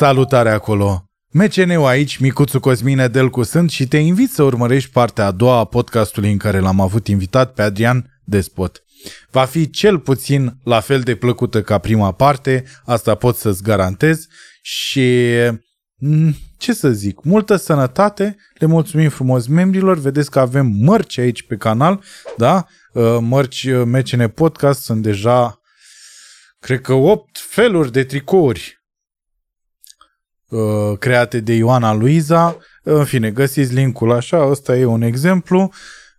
Salutare acolo! MCN-ul aici, Micuțu Cosmine Delcu sunt și te invit să urmărești partea a doua a podcastului în care l-am avut invitat pe Adrian Despot. Va fi cel puțin la fel de plăcută ca prima parte, asta pot să-ți garantez și mm, ce să zic, multă sănătate, le mulțumim frumos membrilor, vedeți că avem mărci aici pe canal, da? Uh, mărci uh, MCN Podcast, sunt deja, cred că 8 feluri de tricouri uh, create de Ioana Luiza. În fine, găsiți linkul așa, ăsta e un exemplu.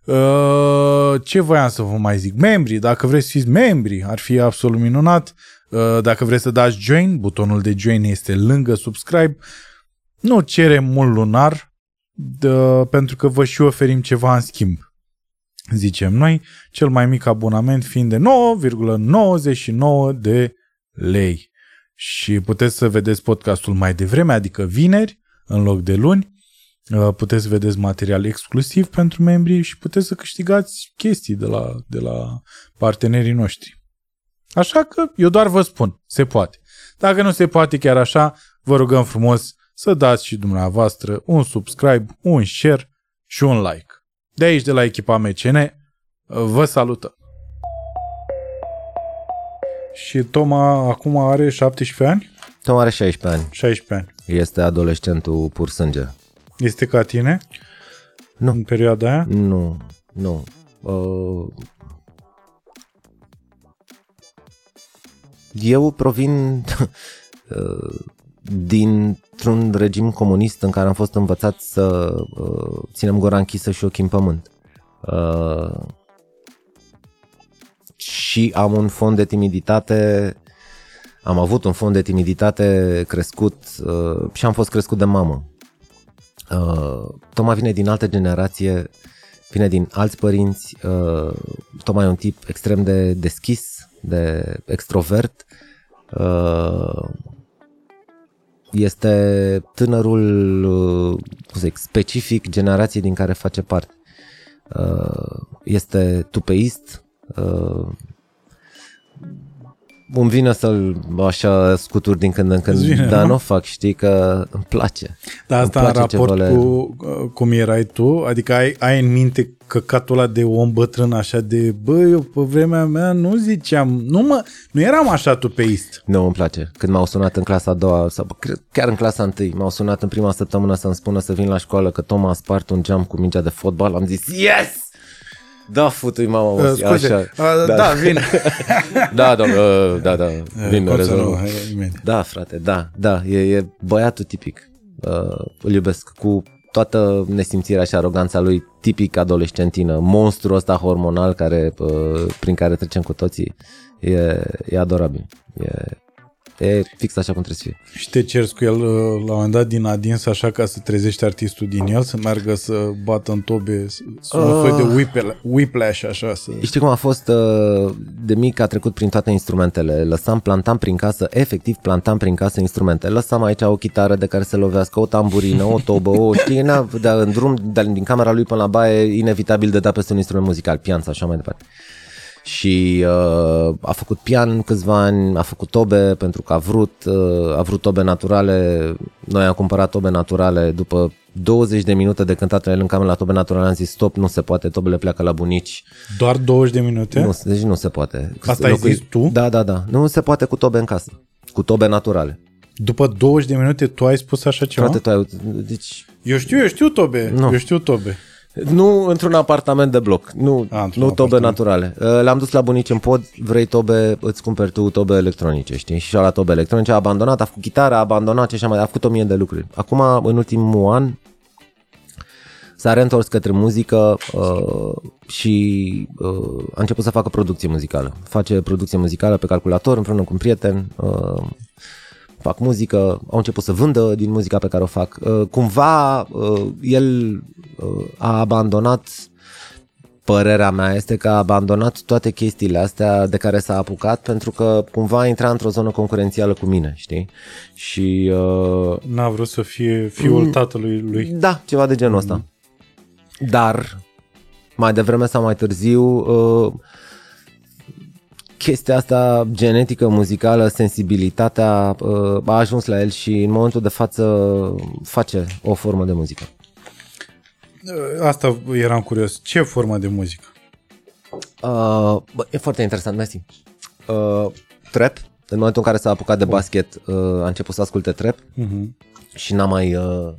Uh, ce voiam să vă mai zic? Membri, dacă vreți să fiți membri, ar fi absolut minunat. Uh, dacă vreți să dați join, butonul de join este lângă subscribe. Nu cerem mult lunar, de, pentru că vă și oferim ceva în schimb. Zicem noi, cel mai mic abonament fiind de 9,99 de lei. Și puteți să vedeți podcastul mai devreme, adică vineri, în loc de luni. Uh, puteți să vedeți material exclusiv pentru membrii și puteți să câștigați chestii de la, de la partenerii noștri. Așa că eu doar vă spun, se poate. Dacă nu se poate chiar așa, vă rugăm frumos să dați și dumneavoastră un subscribe, un share și un like. De aici, de la echipa MCN, vă salutăm! Și Toma acum are 17 ani? Toma are 16 ani. 16 ani. Este adolescentul pur sânge. Este ca tine? Nu. În perioada aia? Nu, nu. Uh, eu provin uh, dintr-un regim comunist în care am fost învățat să uh, ținem gura închisă și ochii în pământ. Uh, și am un fond de timiditate, am avut un fond de timiditate crescut uh, și am fost crescut de mamă. Uh, Toma vine din altă generație, vine din alți părinți, uh, Toma e un tip extrem de deschis, de extrovert, uh, este tânărul uh, cum zic, specific generației din care face parte. Uh, este tupeist, uh, îmi vine să-l așa scuturi din când în când, vine, dar nu? nu o fac, știi că îmi place. Dar Îmi asta în place ce raport vă le- cu uh, cum erai tu? Adică ai, ai în minte căcatul ăla de om bătrân așa de bă, eu pe vremea mea nu ziceam, nu mă, nu eram așa tupeist. Nu, îmi place. Când m-au sunat în clasa a doua, sau cred- chiar în clasa întâi, m-au sunat în prima săptămână să-mi spună să vin la școală că Toma a spart un geam cu mingea de fotbal, am zis yes! Da, futui mama, Uh, mă, scuze, așa. uh, da, da, vin. Da, da, uh, da, da, vin, Cum să rezolv. nu, hai, imediat. Da, frate, da, da, e, e băiatul tipic. Uh, îl iubesc cu toată nesimțirea și aroganța lui tipic adolescentină, monstrul ăsta hormonal care, uh, prin care trecem cu toții, e, e adorabil. E, e fix așa cum trebuie să fie. Și te ceri cu el uh, la un moment dat din adins așa ca să trezești artistul din el, să meargă să bată în tobe, să, să un Ah. fel de whipla- whiplash așa. Să... Știi cum a fost uh, de mic, a trecut prin toate instrumentele. Lăsam, plantam prin casă, efectiv plantam prin casă instrumente. Lăsam aici o chitară de care să lovească, o tamburină, o tobă, o, știi, na, dar în drum, dar din camera lui până la baie, inevitabil de dat peste un instrument muzical, pian sau așa mai departe. Și uh, a făcut pian câțiva ani, a făcut tobe pentru că a vrut, uh, a vrut tobe naturale. Noi am cumpărat tobe naturale după 20 de minute de cântat la el în cameră la tobe naturale, am zis stop, nu se poate, tobele pleacă la bunici. Doar 20 de minute? Nu, deci nu se poate. Asta ai zis tu? Da, da, da. Nu se poate cu tobe în casă. Cu tobe naturale. După 20 de minute tu ai spus așa ceva? Frate, tu ai... Deci... Eu știu, eu știu tobe. Nu. Eu știu tobe. Nu într-un apartament de bloc. Nu, A, într-un nu tobe apartament. naturale. Uh, Le-am dus la bunici în pod, vrei tobe, îți cumperi tu tobe electronice, știi? Și și-a luat tobe electronice, a abandonat, a făcut chitară, a abandonat și așa mai, a făcut o mie de lucruri. Acum, în ultimul an, s-a reîntors către muzică uh, și uh, a început să facă producție muzicală. Face producție muzicală pe calculator împreună cu un prieten. Uh, fac muzică, au început să vândă din muzica pe care o fac. Uh, cumva uh, el uh, a abandonat părerea mea este că a abandonat toate chestiile astea de care s-a apucat pentru că cumva intra într-o zonă concurențială cu mine, știi? Și uh, N-a vrut să fie fiul tatălui lui. da, ceva de genul ăsta. Dar mai devreme sau mai târziu uh, chestia asta genetică, muzicală, sensibilitatea uh, a ajuns la el și în momentul de față face o formă de muzică. Asta eram curios. Ce formă de muzică? Uh, bă, e foarte interesant, mersi. Uh, trap, în momentul în care s-a apucat de basket, uh, a început să asculte trap Uh-huh. și n-a mai, uh,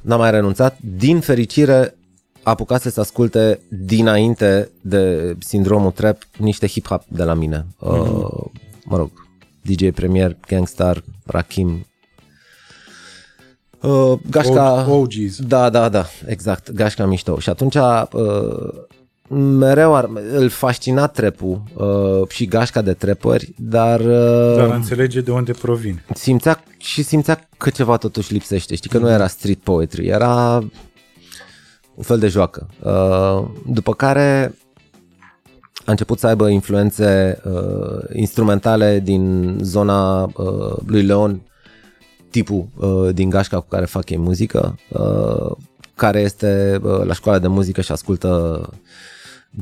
n-a mai renunțat. Din fericire, a apucat să asculte dinainte de sindromul trap niște hip-hop de la mine. Uh, mă rog, DJ Premier, Gangstar, Rakim, uh, Gașca... OGs. Da, da, da, exact, gașca mișto. Și atunci uh, mereu ar, îl fascina trepul uh, și gașca de trepări, dar, uh, Dar înțelege de unde provine. simțea și simțea că ceva totuși lipsește. Știi că nu era street poetry, era un fel de joacă. Uh, după care a început să aibă influențe uh, instrumentale din zona uh, lui Leon, tipul uh, din gașca cu care fac ei muzică, uh, care este uh, la școala de muzică și ascultă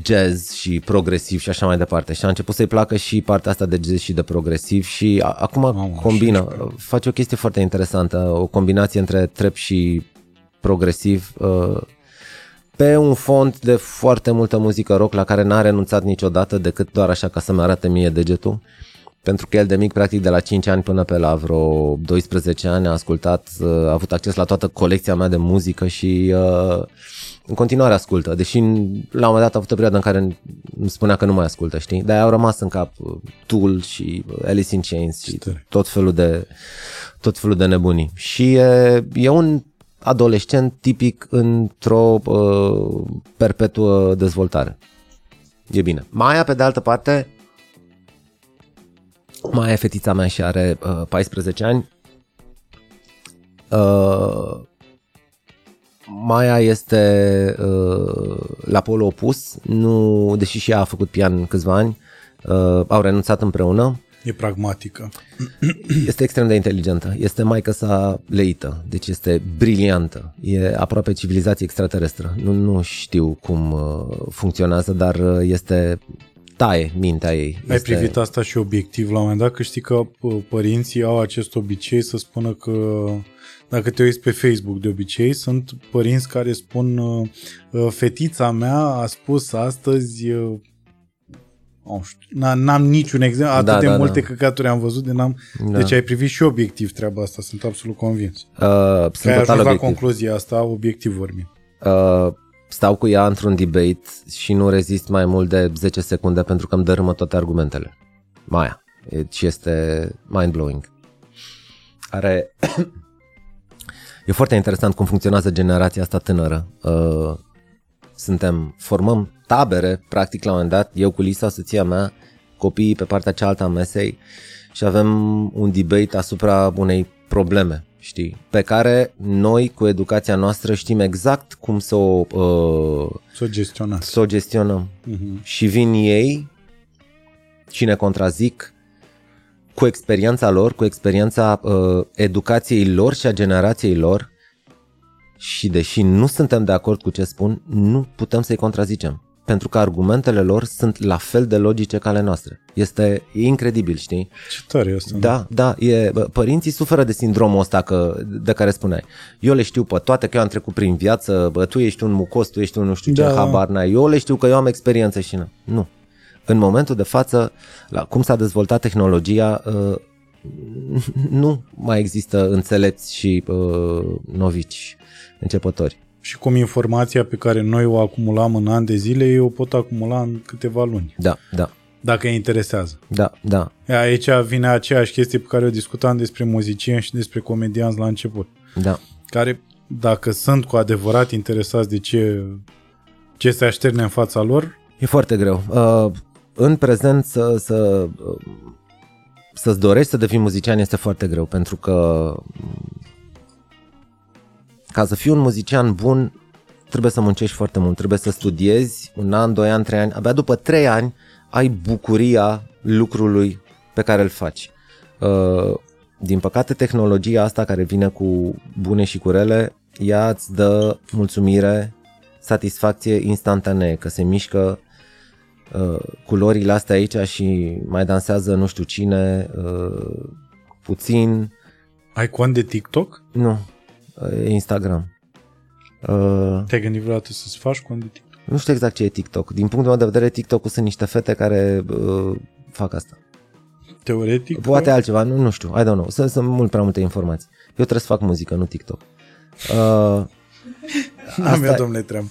jazz și progresiv și așa mai departe. Și a început să-i placă și partea asta de jazz și de progresiv și a, acum Mamă, combină, face o chestie foarte interesantă, o combinație între trap și progresiv uh, pe un fond de foarte multă muzică rock la care n-a renunțat niciodată decât doar așa ca să-mi arate mie degetul. Pentru că el de mic, practic de la 5 ani până pe la vreo 12 ani a ascultat, uh, a avut acces la toată colecția mea de muzică și uh, în continuare ascultă, deși la un moment dat a avut o perioadă în care îmi spunea că nu mai ascultă, știi? Dar au rămas în cap uh, Tool și uh, Alice in Chains și tare. tot felul de tot felul de nebunii. Și e, e un adolescent tipic într-o uh, perpetuă dezvoltare. E bine. Maia, pe de altă parte, Maia e fetița mea și are uh, 14 ani. Uh, Maia este uh, la polul opus, nu, deși și ea a făcut pian câțiva ani, uh, au renunțat împreună. E pragmatică. Este extrem de inteligentă, este maică sa leită, deci este briliantă, e aproape civilizație extraterestră. Nu, nu știu cum uh, funcționează, dar uh, este taie mintea ei. Ai este... privit asta și obiectiv la un moment dat, că știi că p- părinții au acest obicei să spună că dacă te uiți pe Facebook de obicei, sunt părinți care spun uh, uh, fetița mea a spus astăzi uh, nu știu, n- n-am niciun exemplu, atât Da, de da, multe da. căcaturi am văzut, de n-am... Da. Deci ai privit și obiectiv treaba asta, sunt absolut convins. Uh, Că sunt ai total ajuns la obiectiv. concluzia asta, obiectiv vorbind. Uh, stau cu ea într-un debate și nu rezist mai mult de 10 secunde pentru că îmi dărâmă toate argumentele. Maia. Deci este mind-blowing. Are... e foarte interesant cum funcționează generația asta tânără. Uh, suntem, formăm tabere, practic la un moment dat, eu cu Lisa, soția mea, copiii pe partea cealaltă a mesei și avem un debate asupra unei probleme, știi, pe care noi cu educația noastră știm exact cum să o, uh, Să o gestionați. să o gestionăm. Mhm. Și vin ei și ne contrazic cu experiența lor, cu experiența uh, educației lor și a generației lor și deși nu suntem de acord cu ce spun, nu putem să-i contrazicem. Pentru că argumentele lor sunt la fel de logice ca ale noastre. Este incredibil, știi? Ce tare e asta. Da, da, e, bă, părinții suferă de sindromul ăsta că, de care spuneai. Eu le știu pe toate că eu am trecut prin viață, bă, tu ești un mucos, tu ești un nu știu ce, Da. habar n-ai. Eu le știu că eu am experiență și nu. Nu. În momentul de față, la cum s-a dezvoltat tehnologia, uh, nu mai există înțelepți și uh, novici, începători. Și cum informația pe care noi o acumulam în ani de zile, eu o pot acumula în câteva luni, Da, da, dacă îi interesează. da, da, Aici vine aceeași chestie pe care o discutam despre muzicieni și despre comedianți la început, da. care dacă sunt cu adevărat interesați de ce, ce se așterne în fața lor, E foarte greu. Uh, în prezent să, să, uh, să-ți dorești să devii muzician este foarte greu pentru că mm, ca să fii un muzician bun trebuie să muncești foarte mult, trebuie să studiezi un an, doi ani, trei ani. Abia după trei ani ai bucuria lucrului pe care îl faci. Uh, din păcate, tehnologia asta care vine cu bune și cu rele, ea îți dă mulțumire, satisfacție instantanee, că se mișcă uh, culorile astea aici și mai dansează nu știu cine, uh, puțin. Ai cont de TikTok? Nu, uh, Instagram. Uh, Te-ai gândit vreodată să-ți faci cont de TikTok? nu știu exact ce e TikTok. Din punctul meu de vedere, TikTok-ul sunt niște fete care uh, fac asta. Teoretic? Poate altceva, nu, nu știu, I don't know. Sunt, sunt mult prea multe informații. Eu trebuie să fac muzică, nu TikTok. Uh, N-am eu, domnule, treabă.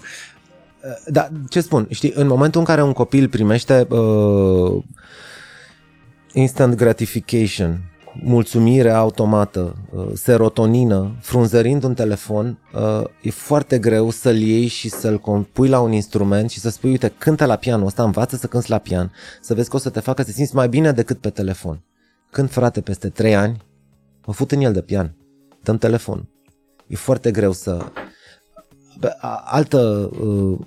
da, ce spun, știi, în momentul în care un copil primește uh, instant gratification, mulțumire automată, uh, serotonină, frunzărind un telefon, uh, e foarte greu să-l iei și să-l compui la un instrument și să spui, uite, cântă la pianul ăsta, învață să cânti la pian, să vezi că o să te facă să te simți mai bine decât pe telefon. Când, frate, peste 3 ani, mă fut în el de pian, dăm telefon. E foarte greu să... Bă, a- Altă... uh,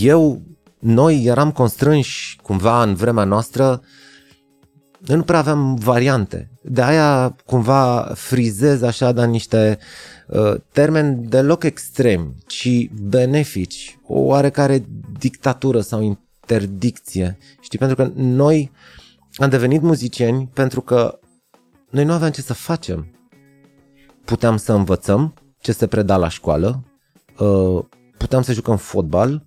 Eu, noi eram constrânși cumva în vremea noastră noi nu prea aveam variante. De aia cumva frizez așa, dar niște uh, termeni deloc extremi, ci benefici, o oarecare dictatură sau interdicție. Știi, pentru că noi am devenit muzicieni pentru că noi nu aveam ce să facem. Puteam să învățăm ce se preda la școală, uh, puteam să jucăm fotbal,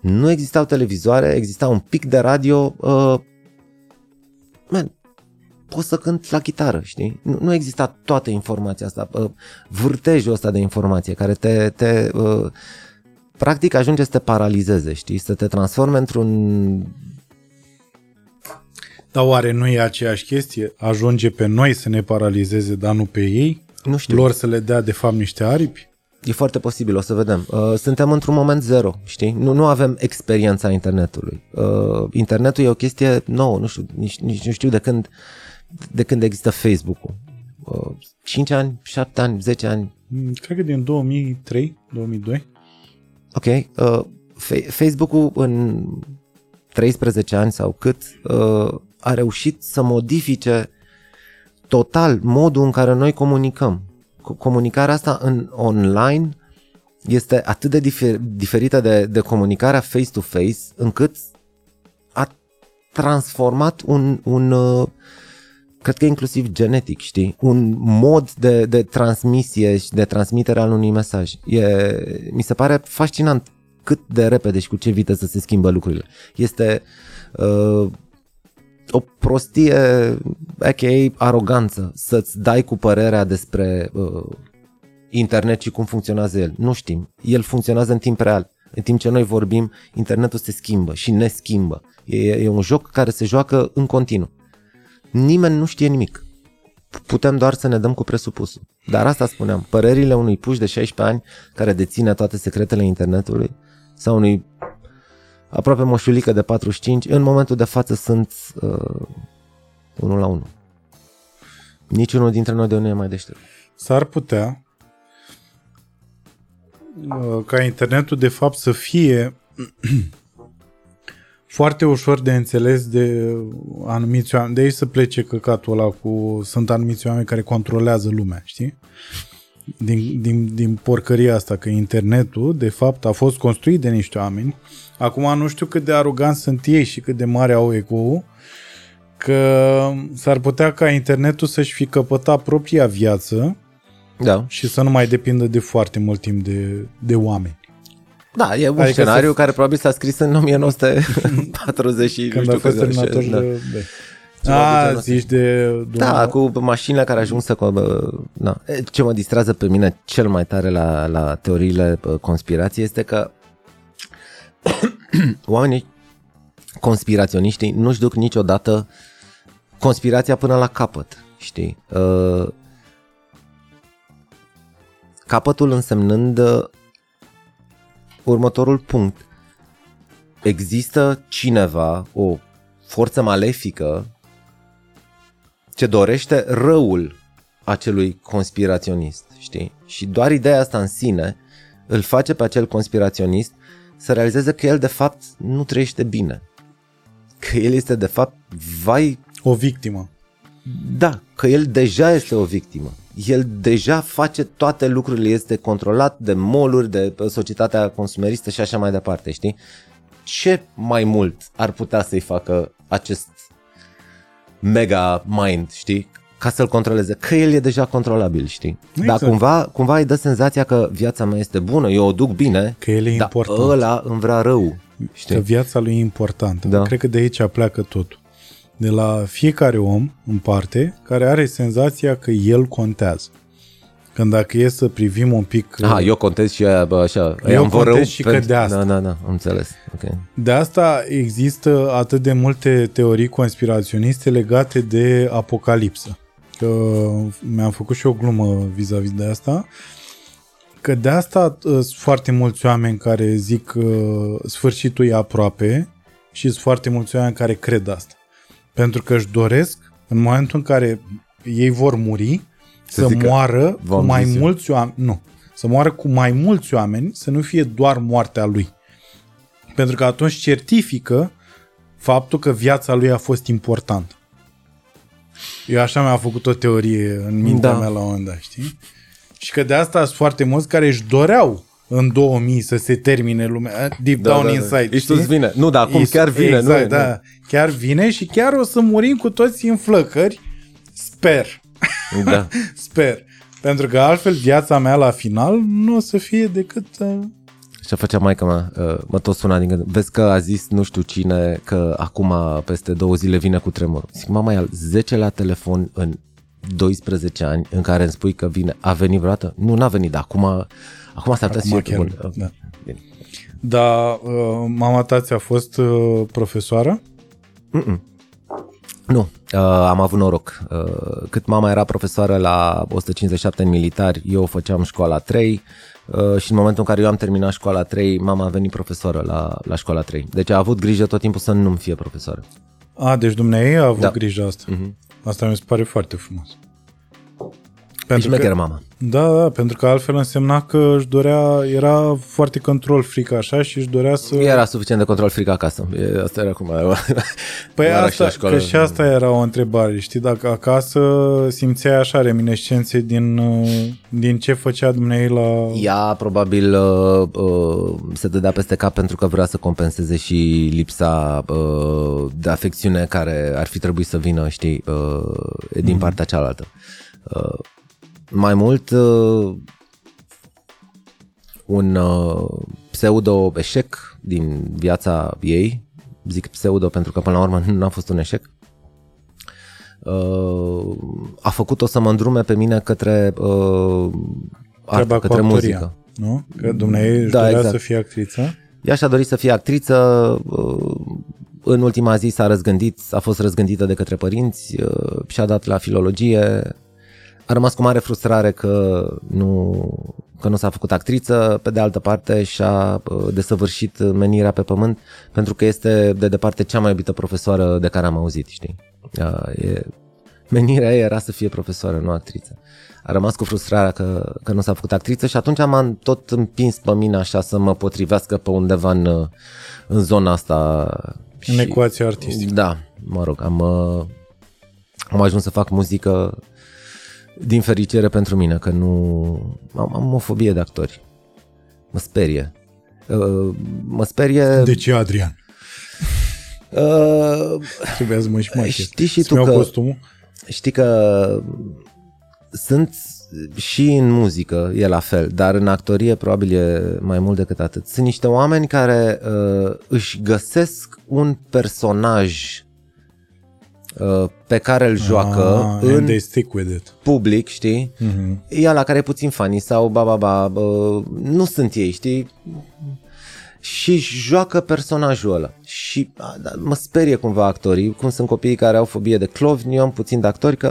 nu existau televizoare, exista un pic de radio, uh, man, poți să cânt la chitară, știi? Nu, nu exista toată informația asta, uh, vârtejul ăsta de informație care te, te uh, practic ajunge să te paralizeze, știi? Să te transforme într-un... Dar oare nu e aceeași chestie? Ajunge pe noi să ne paralizeze, dar nu pe ei? Nu știu, Lor să le dea de fapt niște aripi? e foarte posibil, o să vedem. Uh, suntem într-un moment zero, știi? Nu, nu avem experiența internetului. Uh, internetul e o chestie nouă, nu știu, nici, nici nu știu de când, de când există Facebook-ul. Uh, 5 ani, 7 ani, 10 ani, Mm, Cred că din 2003, 2002. Ok, uh, Fa- Facebook-ul în 13 ani sau cât uh, a reușit să modifice total modul în care noi comunicăm. Co- Comunicarea asta în online este atât de difer- diferită de, de comunicarea face-to-face încât a transformat un, un uh, cred că inclusiv genetic, știi? Un mod de, de transmisie și de transmitere al unui mesaj. E, mi se pare fascinant cât de repede și cu ce viteză se schimbă lucrurile. Este uh, o prostie, a.k.a. aroganță, să-ți dai cu părerea despre uh, internet și cum funcționează el. Nu știm. El funcționează în timp real. În timp ce noi vorbim, internetul se schimbă și ne schimbă. E, e un joc care se joacă în continuu. Nimeni nu știe nimic. Putem doar să ne dăm cu presupusul. Dar asta spuneam, părerile unui puș de 16 ani care deține toate secretele internetului sau unui aproape moșulică de 45, în momentul de față sunt uh, unul la unul. Niciunul dintre noi de nu e mai deștept. S-ar putea uh, ca internetul de fapt să fie foarte ușor de înțeles de anumiți oameni. De aici să plece căcatul ăla cu... Sunt anumiți oameni care controlează lumea, știi? Din, din, din porcăria asta, că internetul, de fapt, a fost construit de niște oameni. Acum nu știu cât de aroganți sunt ei și cât de mare au ego că s-ar putea ca internetul să-și fi căpătat propria viață Da. și să nu mai depindă de foarte mult timp de, de oameni. Da, e un Adică scenariu să- care probabil s-a scris în 1940 și nu Când știu a fost câți ani, terminator da. de... Ceva de A, genul ăsta. zici de... Da, cu mașinile care ajung să... co- Na. E, Ce mă distrează pe mine cel mai tare la, la teoriile uh, conspirației este că oamenii conspiraționiștii nu-și duc niciodată conspirația până la capăt, știi? Uh, capătul însemnând uh, următorul punct. Există cineva, o forță malefică ce dorește răul acelui conspiraționist, știi? Și doar ideea asta în sine îl face pe acel conspiraționist să realizeze că el de fapt nu trăiește bine. Că el este de fapt, vai, O victimă. Da, că el deja este o victimă. El deja face toate lucrurile, este controlat de moluri, de societatea consumeristă și așa mai departe, știi? ce mai mult ar putea să-i facă acest mega mind, știi? Ca să-l controleze, că el e deja controlabil, știi? Exact. Dar cumva, cumva îi dă senzația că viața mea este bună, eu o duc bine, Că el e dar important. ăla îmi vrea rău, Că știi? viața lui e importantă. Da. Cred că de aici pleacă totul. De la fiecare om în parte care are senzația că el contează. Când dacă e să privim un pic... Aha, eu contez și aia, bă, așa, aia îmi vor contez rău și că de asta. Da, da, da, am înțeles, ok. De asta există atât de multe teorii conspiraționiste legate de apocalipsă. Că mi-am făcut și o glumă vis-a-vis de asta. Că de asta uh, sunt foarte mulți oameni care zic că sfârșitul e aproape și sunt foarte mulți oameni care cred asta. Pentru că își doresc, în momentul în care ei vor muri, Să să, zică, moară cu "V-am mai zis eu." mulți oameni. Nu. Să moară cu mai mulți oameni, să nu fie doar moartea lui. Pentru că atunci certifică faptul că viața lui a fost importantă. Eu așa mi-a făcut o teorie în mintea Da. mea la un moment dat, știi? Și că de asta sunt foarte mulți care își doreau în 2000 să se termine lumea, deep Da, down da, da. inside, Ești tu-ți vine. Nu, dar acum Is- chiar vine, exact, nu? da. Chiar vine și chiar o să murim cu toți în flăcări. Sper. Da. Sper. Pentru că altfel viața mea la final nu o să fie decât... Uh, Și făcea maica mea, uh, mă tot suna din gând. Vezi că a zis nu știu cine că acum peste două zile vine cu tremurul. Zic, mama, e al 10 la telefon în 12 ani în care îmi spui că vine. A venit vreodată? Nu, n-a venit, dar acum, acum s-ar putea să Acum fie chiar, bun. da. Bine. dar uh, mama ta ți-a fost uh, profesoară? Nu, uh, am avut noroc. Uh, cât mama era profesoară la 157 în militari, eu făceam școala 3 uh, și în momentul în care eu am terminat școala 3, mama a venit profesoră la, la școala 3. Deci a avut grijă tot timpul să nu fie profesoară. A, deci dumneavoastră a avut Da. grijă asta. Mhm. Asta mi se pare foarte frumos. Pentru Pentru că... că, mama. da, da, pentru că altfel însemna că își dorea, era foarte control fric așa și își dorea să... Era suficient de control fric acasă. E, asta era cum Păi Era și asta, la școală. că și asta era o întrebare, știi, dacă acasă simțeai așa reminescențe din, uh, din ce făcea dumneavoastră la... Ea probabil uh, uh, se dădea peste cap pentru că vrea să compenseze și lipsa uh, de afecțiune care ar fi trebuit să vină, știi, uh, din partea cealaltă. Uh, mai mult, uh, un uh, pseudo-eșec din viața ei, zic pseudo pentru că până la urmă nu a fost un eșec, uh, a făcut-o să mă îndrume pe mine către uh, artă, Treaba cu către actoria, muzică. nu? Că dumneavoastră își Da, dorea exact. să fie actriță. Ea și-a dorit să fie actriță, uh, în ultima zi s-a răzgândit, a fost răzgândită de către părinți uh, și-a dat la filologie. A rămas cu mare frustrare că nu, că nu s-a făcut actriță, pe de altă parte și-a uh, desăvârșit menirea pe pământ pentru că este de departe cea mai iubită profesoară de care am auzit, știi? Uh, E, menirea ei era să fie profesoară, nu actriță. A rămas cu frustrarea că, că nu s-a făcut actriță și atunci m-am tot împins pe mine așa să mă potrivească pe undeva în, în zona asta. În și- ecuația artistică. Da, mă rog, am, uh, am ajuns să fac muzică din fericire pentru mine, că nu... Am, am o fobie de actori. Mă sperie. Uh, mă sperie... De ce, Adrian? Uh, Trebuia să mă și mai Știi și tu că... că- costumul? știi că sunt și în muzică e la fel, dar în actorie probabil e mai mult decât atât. Sunt niște oameni care uh, își găsesc un personaj uh, pe care îl joacă Ah, în and they stick with it. public, știi? Mhm. E la care e puțin funny sau ba, ba, ba, bă, nu sunt ei, știi? Și își joacă personajul ăla. Și a, da, mă sperie cumva actorii, cum sunt copiii care au fobie de clovni, eu am puțin de actori că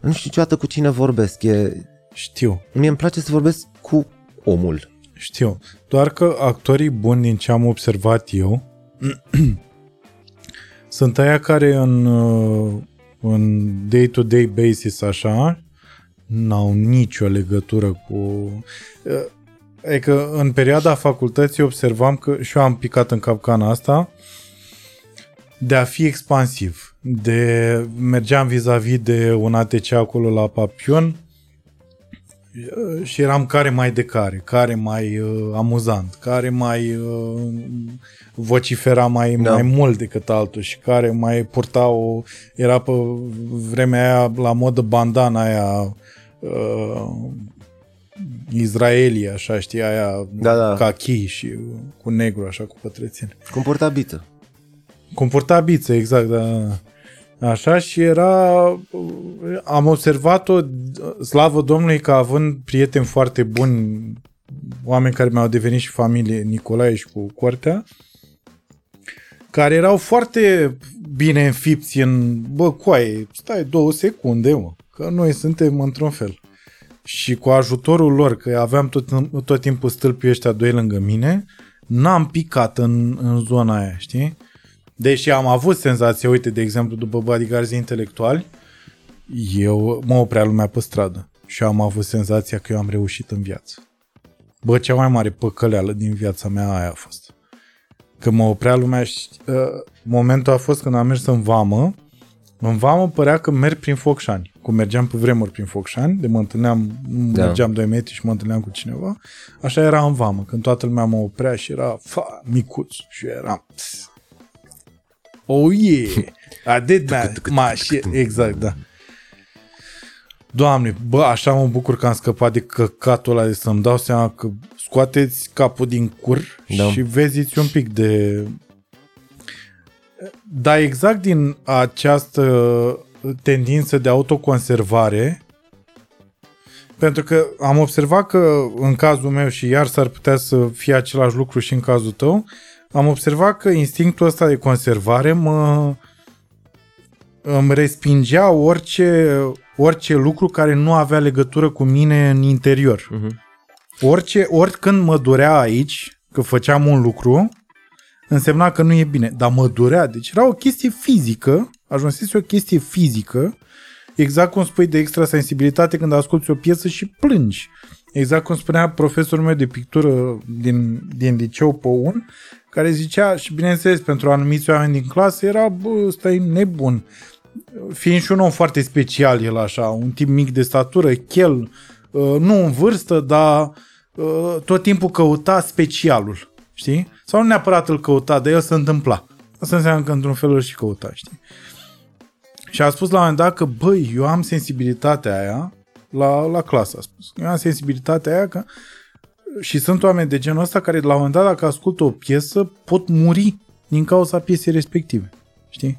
nu știu niciodată cu cine vorbesc. E, Știu, mie îmi place să vorbesc cu omul. știu. Doar că actorii buni, din ce am observat eu, sunt aia care în, uh, în day-to-day basis așa, n-au nicio legătură cu... uh, Adică în perioada facultății observam că și eu am picat în capcana asta de a fi expansiv. De mergeam vis-a-vis de un ATC acolo la Papion, Uh, și eram care mai de care, care mai uh, amuzant, care mai uh, vocifera mai, Da. mai mult decât altul și care mai purta o... Era pe vremea aia la modă bandana aia uh, Israelie, așa, știi, aia Da, da. cachi și uh, cu negru, așa, cu pătrățene. Cum purta biță. Cum purta biță, exact, da. Așa și era... Am observat-o, slavă Domnului, că având prieteni foarte buni, oameni care mi-au devenit și familie, Nicolae și cu Cortea, care erau foarte bine înfipți în... Bă, coaie, stai două secunde, mă, că noi suntem într-un fel. Și cu ajutorul lor, că aveam tot, tot timpul stâlpii ăștia doi lângă mine, n-am picat în, în zona aia, știi? Deși am avut senzația, uite, de exemplu, după bodyguards intelectuali, eu mă oprea lumea pe stradă și am avut senzația că eu am reușit în viață. Bă, cea mai mare păcăleală din viața mea aia a fost. Că mă oprea lumea și uh, momentul a fost când am mers în vamă, în vamă părea că merg prin Focșani. Cum mergeam pe vremuri prin Focșani, de mă întâlneam, Da. mergeam 2 metri și mă întâlneam cu cineva, așa era în vamă, când toată lumea mă oprea și era fa, micuț și eu eram pss. Oh yeah! I did that. Ma, shit. Exact, da. Doamne, bă, așa mă bucur că am scăpat de căcatul ăla de să-mi dau seama că scoateți capul din cur Da. și veziți un pic de... Dar exact din această tendință de autoconservare, pentru că am observat că în cazul meu și iar s-ar putea să fie același lucru și în cazul tău, am observat că instinctul ăsta de conservare mă îmi respingea orice, orice lucru care nu avea legătură cu mine în interior. Mhm. Orice, oricând mă durea aici, că făceam un lucru, însemna că nu e bine. Dar mă durea. Deci era o chestie fizică, ajunsese o chestie fizică, exact cum spui de extrasensibilitate când asculti o piesă și plângi. Exact cum spunea profesorul meu de pictură din, din liceu pe un, care zicea, și bineînțeles, pentru anumiți oameni din clasă, era, bă, ăsta e nebun. Fiind și un om foarte special, el așa, un tip mic de statură, chel, uh, nu în vârstă, dar uh, tot timpul căuta specialul, știi? Sau nu neapărat îl căuta, dar el se întâmpla. Asta înseamnă că într-un fel îl și căuta, știi? Și a spus la un moment dat că, băi, eu am sensibilitatea aia, la, la clasă a spus. Eu am sensibilitatea aia că și sunt oameni de genul ăsta care la un moment dat dacă ascultă o piesă pot muri din cauza piesei respective. Știi?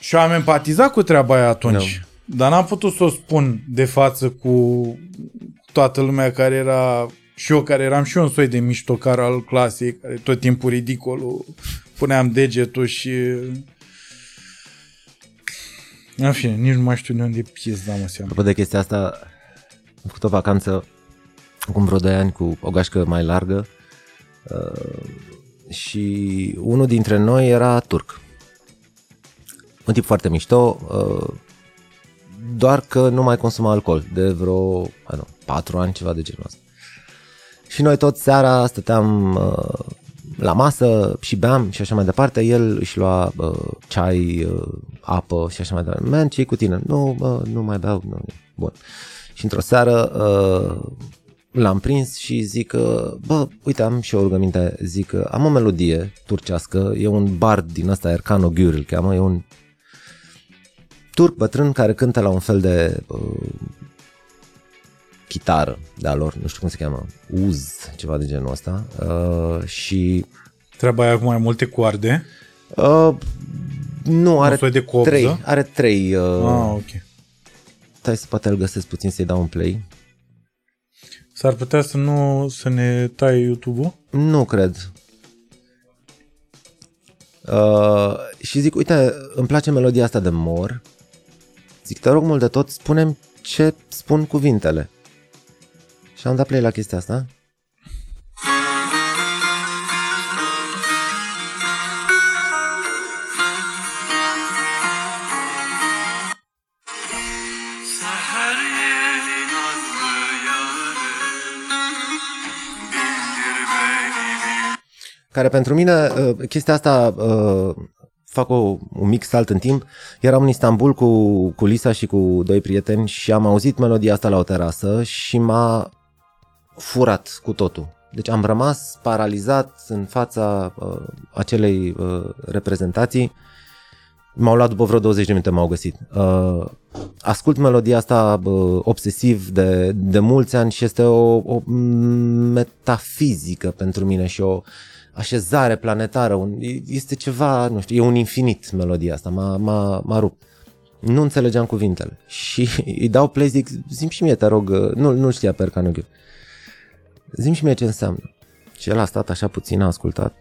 Și eu am empatizat cu treaba aia atunci. No. Dar n-am putut să o spun de față cu toată lumea care era și eu care eram și eu un soi de miștocar al clasei, care tot timpul ridicolul puneam degetul și în fine, nici nu mai știu de unde e pies, da mă seama. Apropo de chestia asta, am făcut o vacanță acum vreo 2 ani cu o gașcă mai largă uh, și unul dintre noi era turc. Un tip foarte mișto, uh, doar că nu mai consuma alcool de vreo, I don't know, 4 ani, ceva de genul ăsta. Și noi tot seara stăteam uh, la masă și beam și așa mai departe. El își lua uh, ceai, uh, apă și așa mai departe. Man, ce cu tine? Nu, bă, nu mai beau. Nu. Bun. Și într-o seară uh, l-am prins și zic că, bă, uite, am și o rugăminte, zic că am o melodie turcească, e un bard din ăsta, Erkan Ogür îl cheamă, e un turc bătrân care cântă la un fel de uh, chitară de-a lor, nu știu cum se cheamă, uz, ceva de genul ăsta. Uh, și Treaba aia cu mai multe coarde. uh, nu, are soi de copză? trei, are trei. Uh, Ah, ok. Stai să poate îl găsesc puțin să-i dau un play. S-ar putea să nu să ne tai YouTube-ul? Nu cred. Uh, și zic, uite, îmi place melodia asta de mor. Zic, te rog mult de tot, spunem ce spun cuvintele. Și am dat play la chestia asta. Care pentru mine, uh, chestia asta uh, fac o, un mic salt în timp. Eram în Istanbul cu, cu Lisa și cu doi prieteni și am auzit melodia asta la o terasă și m-a furat cu totul. Deci am rămas paralizat în fața uh, acelei uh, reprezentații. M-au luat după vreo 20 de minute, m-au găsit. Uh, ascult melodia asta uh, obsesiv de, de mulți ani și este o, o metafizică pentru mine și o așezare planetară. Un, este ceva, nu știu, e un infinit melodia asta, m-a, m-a, m-a rupt. Nu înțelegeam cuvintele și îi dau play, zic, zim și mie, te rog, uh, nu, nu știa Percanughiu. Zim și mie ce înseamnă. Și el a stat așa puțin, a ascultat.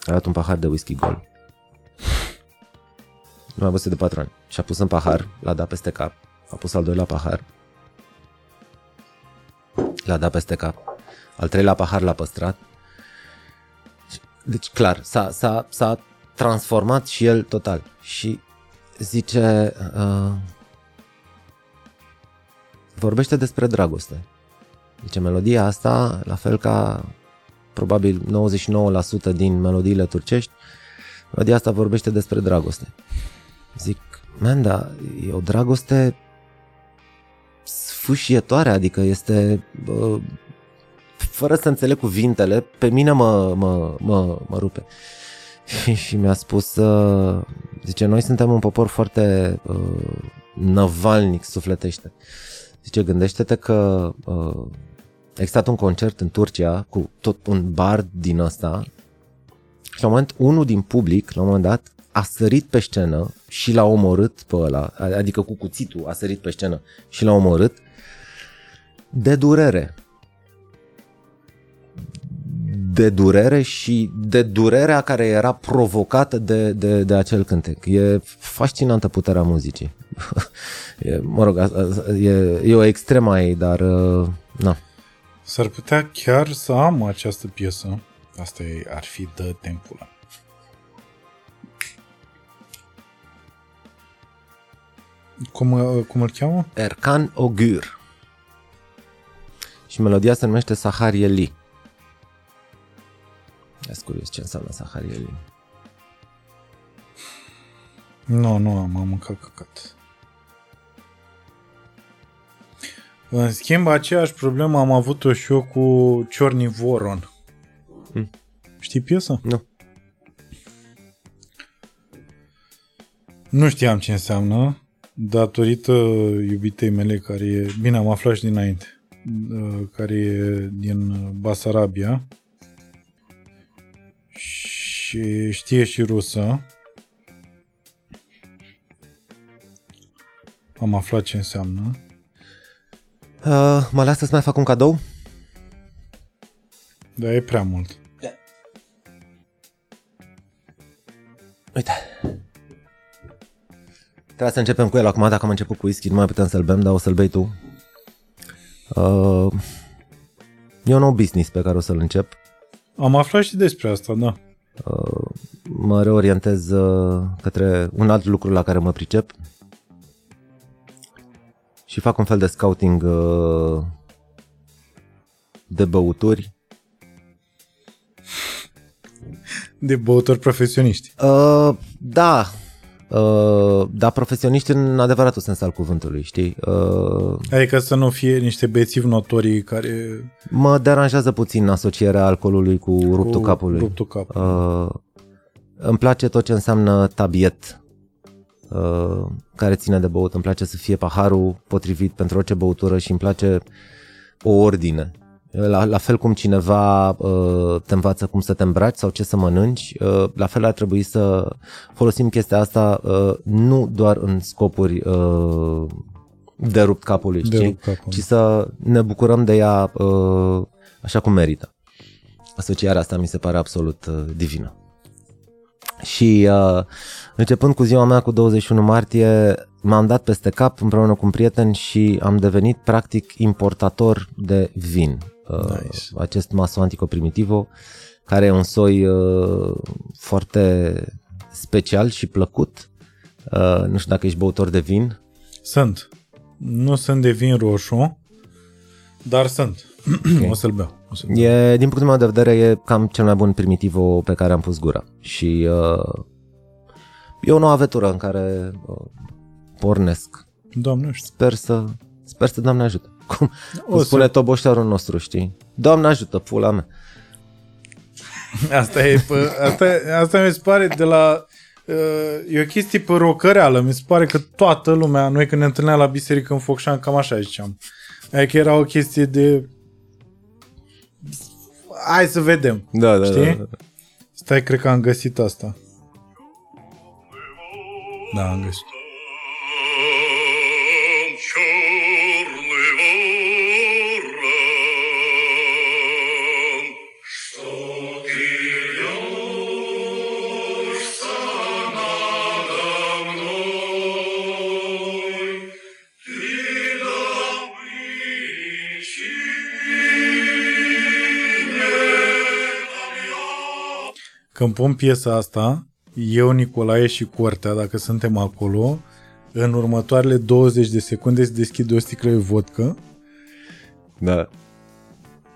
A luat un pahar de whisky gol. Nu mai văzut de patru ani. Și a pus în pahar, l-a dat peste cap. A pus al doilea pahar. L-a dat peste cap. Al treilea pahar l-a păstrat. Deci, clar, s-a, s-a, s-a transformat și el total. Și zice... Uh, vorbește despre dragoste. Zice, melodia asta, la fel ca probabil 99% din melodiile turcești, melodia asta vorbește despre dragoste. Zic, man, da, e o dragoste sfâșietoare, adică este, bă, fără să înțeleg cuvintele, pe mine mă, mă, mă, mă rupe. și mi-a spus, uh, zice, noi suntem un popor foarte uh, năvalnic sufletește. Zice, gândește-te că uh, a existat un concert în Turcia cu tot un bar din ăsta și la un moment unul din public, la un moment dat, a sărit pe scenă și l-a omorât pe ăla, adică cu cuțitul a sărit pe scenă și l-a omorât de durere. De durere și de durerea care era provocată de, de, de acel cântec. E fascinantă puterea muzicii. e, mă rog, e, e o extremă ei, dar uh, na. S-ar putea chiar să am această piesă. Asta e, ar fi de tempulă. Cum, uh, cum îl cheamă? Erkan Ogur. Și melodia se numește Saharieli. Ia curios ce înseamnă Saharieli. Nu, nu am, am mâncat căcat. În schimb, aceeași problemă am avut-o și eu cu Ciorni Voron. Hmm. Știi piesa? Nu. Nu știam ce înseamnă, datorită iubitei mele, care e, bine, am aflat și dinainte, uh, care e din Basarabia și știe și rusă. Am aflat ce înseamnă. Uh, mă lasă să mai fac un cadou? Dar e prea mult. Uite. Trebuie să începem cu el acum, dacă am început cu whisky, nu mai putem să-l bem, dar o să-l bei tu. Uh, e un nou business pe care o să-l încep. Am aflat și despre asta, da. Uh, mă reorientez uh, către un alt lucru la care mă pricep și fac un fel de scouting uh, de băuturi. De băutori profesioniști. Uh, da, uh, dar profesioniști în adevăratul sens al cuvântului, știi? Uh, Adică să nu fie niște bețivi notorii care... mă deranjează puțin asocierea alcoolului cu ruptul cu capului. Ruptul capului. Uh, îmi place tot ce înseamnă tabiet, uh, care ține de băut. Îmi place să fie paharul potrivit pentru orice băutură și îmi place o ordine. La, la fel cum cineva uh, te învață cum să te îmbraci sau ce să mănânci, uh, la fel ar trebui să folosim chestia asta uh, nu doar în scopuri uh, de rupt capului, De știi? rupt capul. ci să ne bucurăm de ea uh, așa cum merită. Asocierea asta mi se pare absolut uh, divină. Și uh, începând cu ziua mea cu 21 martie, m-am dat peste cap împreună cu un prieten și am devenit practic importator de vin. Uh, Nice. Acest Maso Antico Primitivo, care e un soi uh, foarte special și plăcut. Uh, nu știu dacă ești băutor de vin. Sunt. Nu sunt de vin roșu, Dar sunt. o să-l beau. O să beau. E, din punctul meu de vedere, e cam cel mai bun primitivul pe care am pus gura. Și uh, e o nouă aventură în care uh, pornesc. Doamne, nu știu. Sper să, sper să Doamne ajută. Cum, O cum să- spune toboștearul nostru, știi? Doamne ajută, pula mea. Asta e, pă, asta, e- asta mi se pare de la... uh, E o chestie pe rocăreală. Mi se pare că toată lumea, noi când ne întâlneam la biserică în Focșan, cam așa ziceam. Adică era o chestie de... Hai să vedem. Da, da, Știi? da, da. Stai, cred că am găsit asta. Da, am găsit. Când pun piesa asta, eu, Nicolae și Cortea, dacă suntem acolo, în următoarele 20 de secunde se deschide o sticlă de vodcă Da.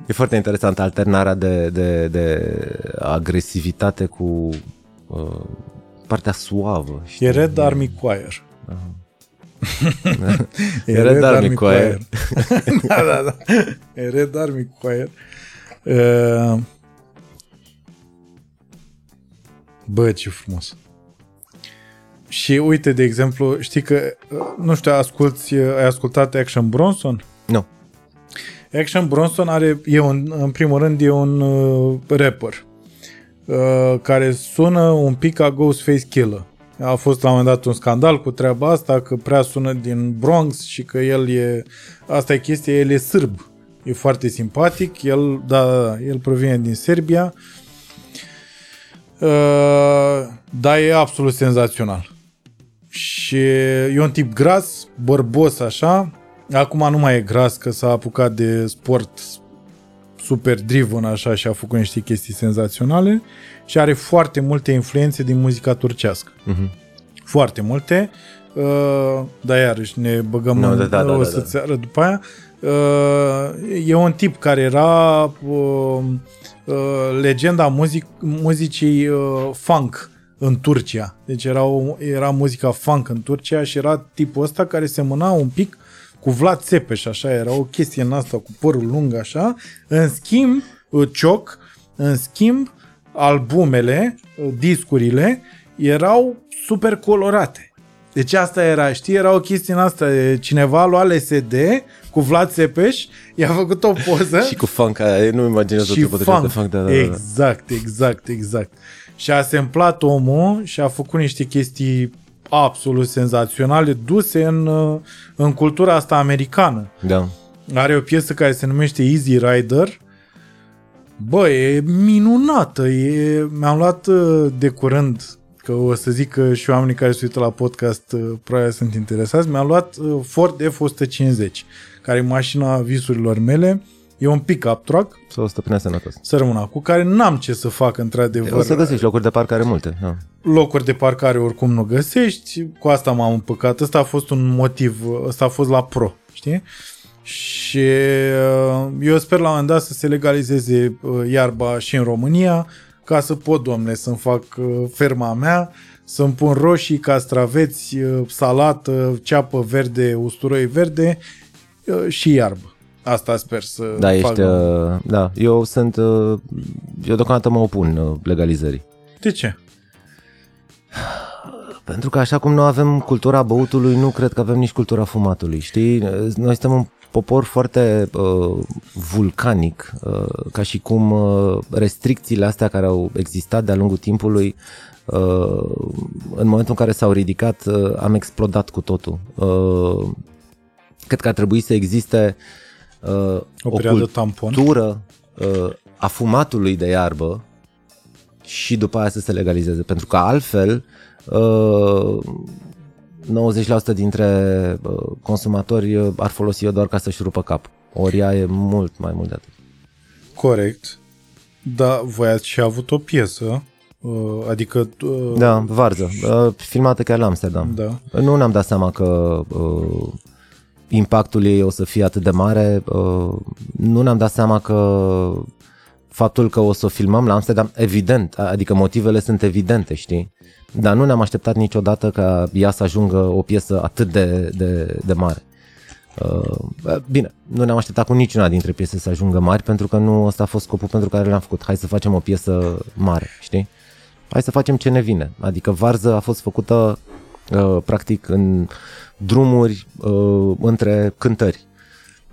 E foarte interesant alternarea de, de, de agresivitate cu uh, partea suavă. Știi? E Red Army Choir. E Red Army Choir. da, da, da. E Red Army Choir. Uh, Bă, ce frumos. Și uite, de exemplu, știi că, uh, nu știu, asculti, ai ascultat Action Bronson? Nu. Action Bronson are, e un, în primul rând, e un uh, rapper uh, care sună un pic ca Ghostface Killer. A fost la un moment dat un scandal cu treaba asta, că prea sună din Bronx și că el e... Asta e chestia, el e sârb. E foarte simpatic, el, da, da, da, el provine din Serbia. Uh, dar e absolut senzațional. Și e un tip gras, bărbos așa. Acum nu mai e gras că s-a apucat de sport super driven așa și a făcut niște chestii senzaționale și are foarte multe influențe din muzica turcească. Mhm. Foarte multe. Uh, dar iarăși ne băgăm Nu, în, da, da, da, o da, să-ți da. arăt după aia. Uh, e un tip care era uh, uh, legenda muzic, muzicii uh, funk în Turcia. Deci era, o, era muzica funk în Turcia și era tipul ăsta care semăna un pic cu Vlad Țepeș, așa, era o chestie în asta cu părul lung, așa. În schimb, uh, Cioc, în schimb, albumele, uh, discurile, erau super colorate. Deci asta era, știi, era o chestie în asta, de cineva a luat LSD cu Vlad Țepeș, i-a făcut o poză Și cu funk, aia, nu imaginez o și trupă de funk. funk. Da, da, da. Exact, exact, exact. Și a semplat omul și a făcut niște chestii absolut senzaționale duse în, uh, în cultura asta americană. da. Are o piesă care se numește Easy Rider. Bă, e minunată. E... Mi-am luat uh, de curând, că o să zic că și oamenii care se uită la podcast uh, probabil sunt interesați, mi-am luat uh, Ford F-150, care e mașina visurilor mele. E un pick-up truck, Să o stăpânească sănătos. să rămână, cu care n-am ce să fac într-adevăr. O să găsești locuri de parcare multe. Da. locuri de parcare oricum nu găsești, cu asta m-am împăcat. Ăsta a fost un motiv, ăsta a fost la pro, știi? Și uh, eu sper la un moment dat să se legalizeze uh, iarba și în România, ca să pot, domne, să-mi fac uh, ferma mea, să-mi pun roșii, castraveți, uh, salată, ceapă verde, usturoi verde uh, și iarbă. Asta sper să Da, fac. ești, uh, da, eu sunt, uh, eu deocamdată mă opun uh, legalizării. De ce? Pentru că așa cum nu avem cultura băutului, nu cred că avem nici cultura fumatului, știi? Noi suntem un popor foarte uh, vulcanic, uh, ca și cum uh, restricțiile astea care au existat de-a lungul timpului, uh, în momentul în care s-au ridicat, uh, am explodat cu totul. Uh, cred că ar trebui să existe uh, O perioadă tampon? cultură uh, a fumatului de iarbă și după aia să se legalizeze. Pentru că altfel uh, 90% dintre uh, consumatori uh, ar folosi-o doar ca să-și rupă cap. Ori ea e mult mai mult de atât. Corect. Da, voi ați și avut o piesă, uh, adică... uh, Da, varză. Uh, filmată chiar la Amsterdam. Da. Nu ne-am dat seama că uh, impactul ei o să fie atât de mare. Uh, nu ne-am dat seama că faptul că o să o filmăm la Amsterdam, evident, adică motivele sunt evidente, știi? Dar nu ne-am așteptat niciodată ca ea să ajungă o piesă atât de, de, de mare. Uh, bine, nu ne-am așteptat cu niciuna dintre piese să ajungă mari pentru că nu ăsta a fost scopul pentru care le-am făcut. Hai să facem o piesă mare, știi? Hai să facem ce ne vine. Adică Varză a fost făcută uh, practic în drumuri uh, între cântări.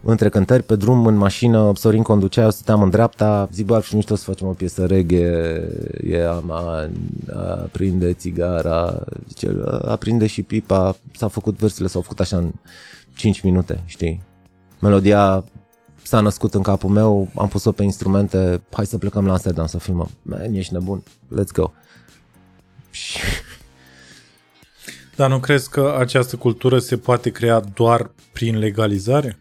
Între cântări, pe drum, în mașină, Sorin conducea, eu stăteam în dreapta, zic, bă, și mișto să facem o piesă reggae, e aman, aprinde țigara, zice, aprinde și pipa, s-a făcut versele, s-au făcut așa în 5 minute, știi? Melodia s-a născut în capul meu, am pus-o pe instrumente, hai să plecăm la Amsterdam să filmăm. Man, ești nebun, let's go. Și Dar nu crezi că această cultură se poate crea doar prin legalizare?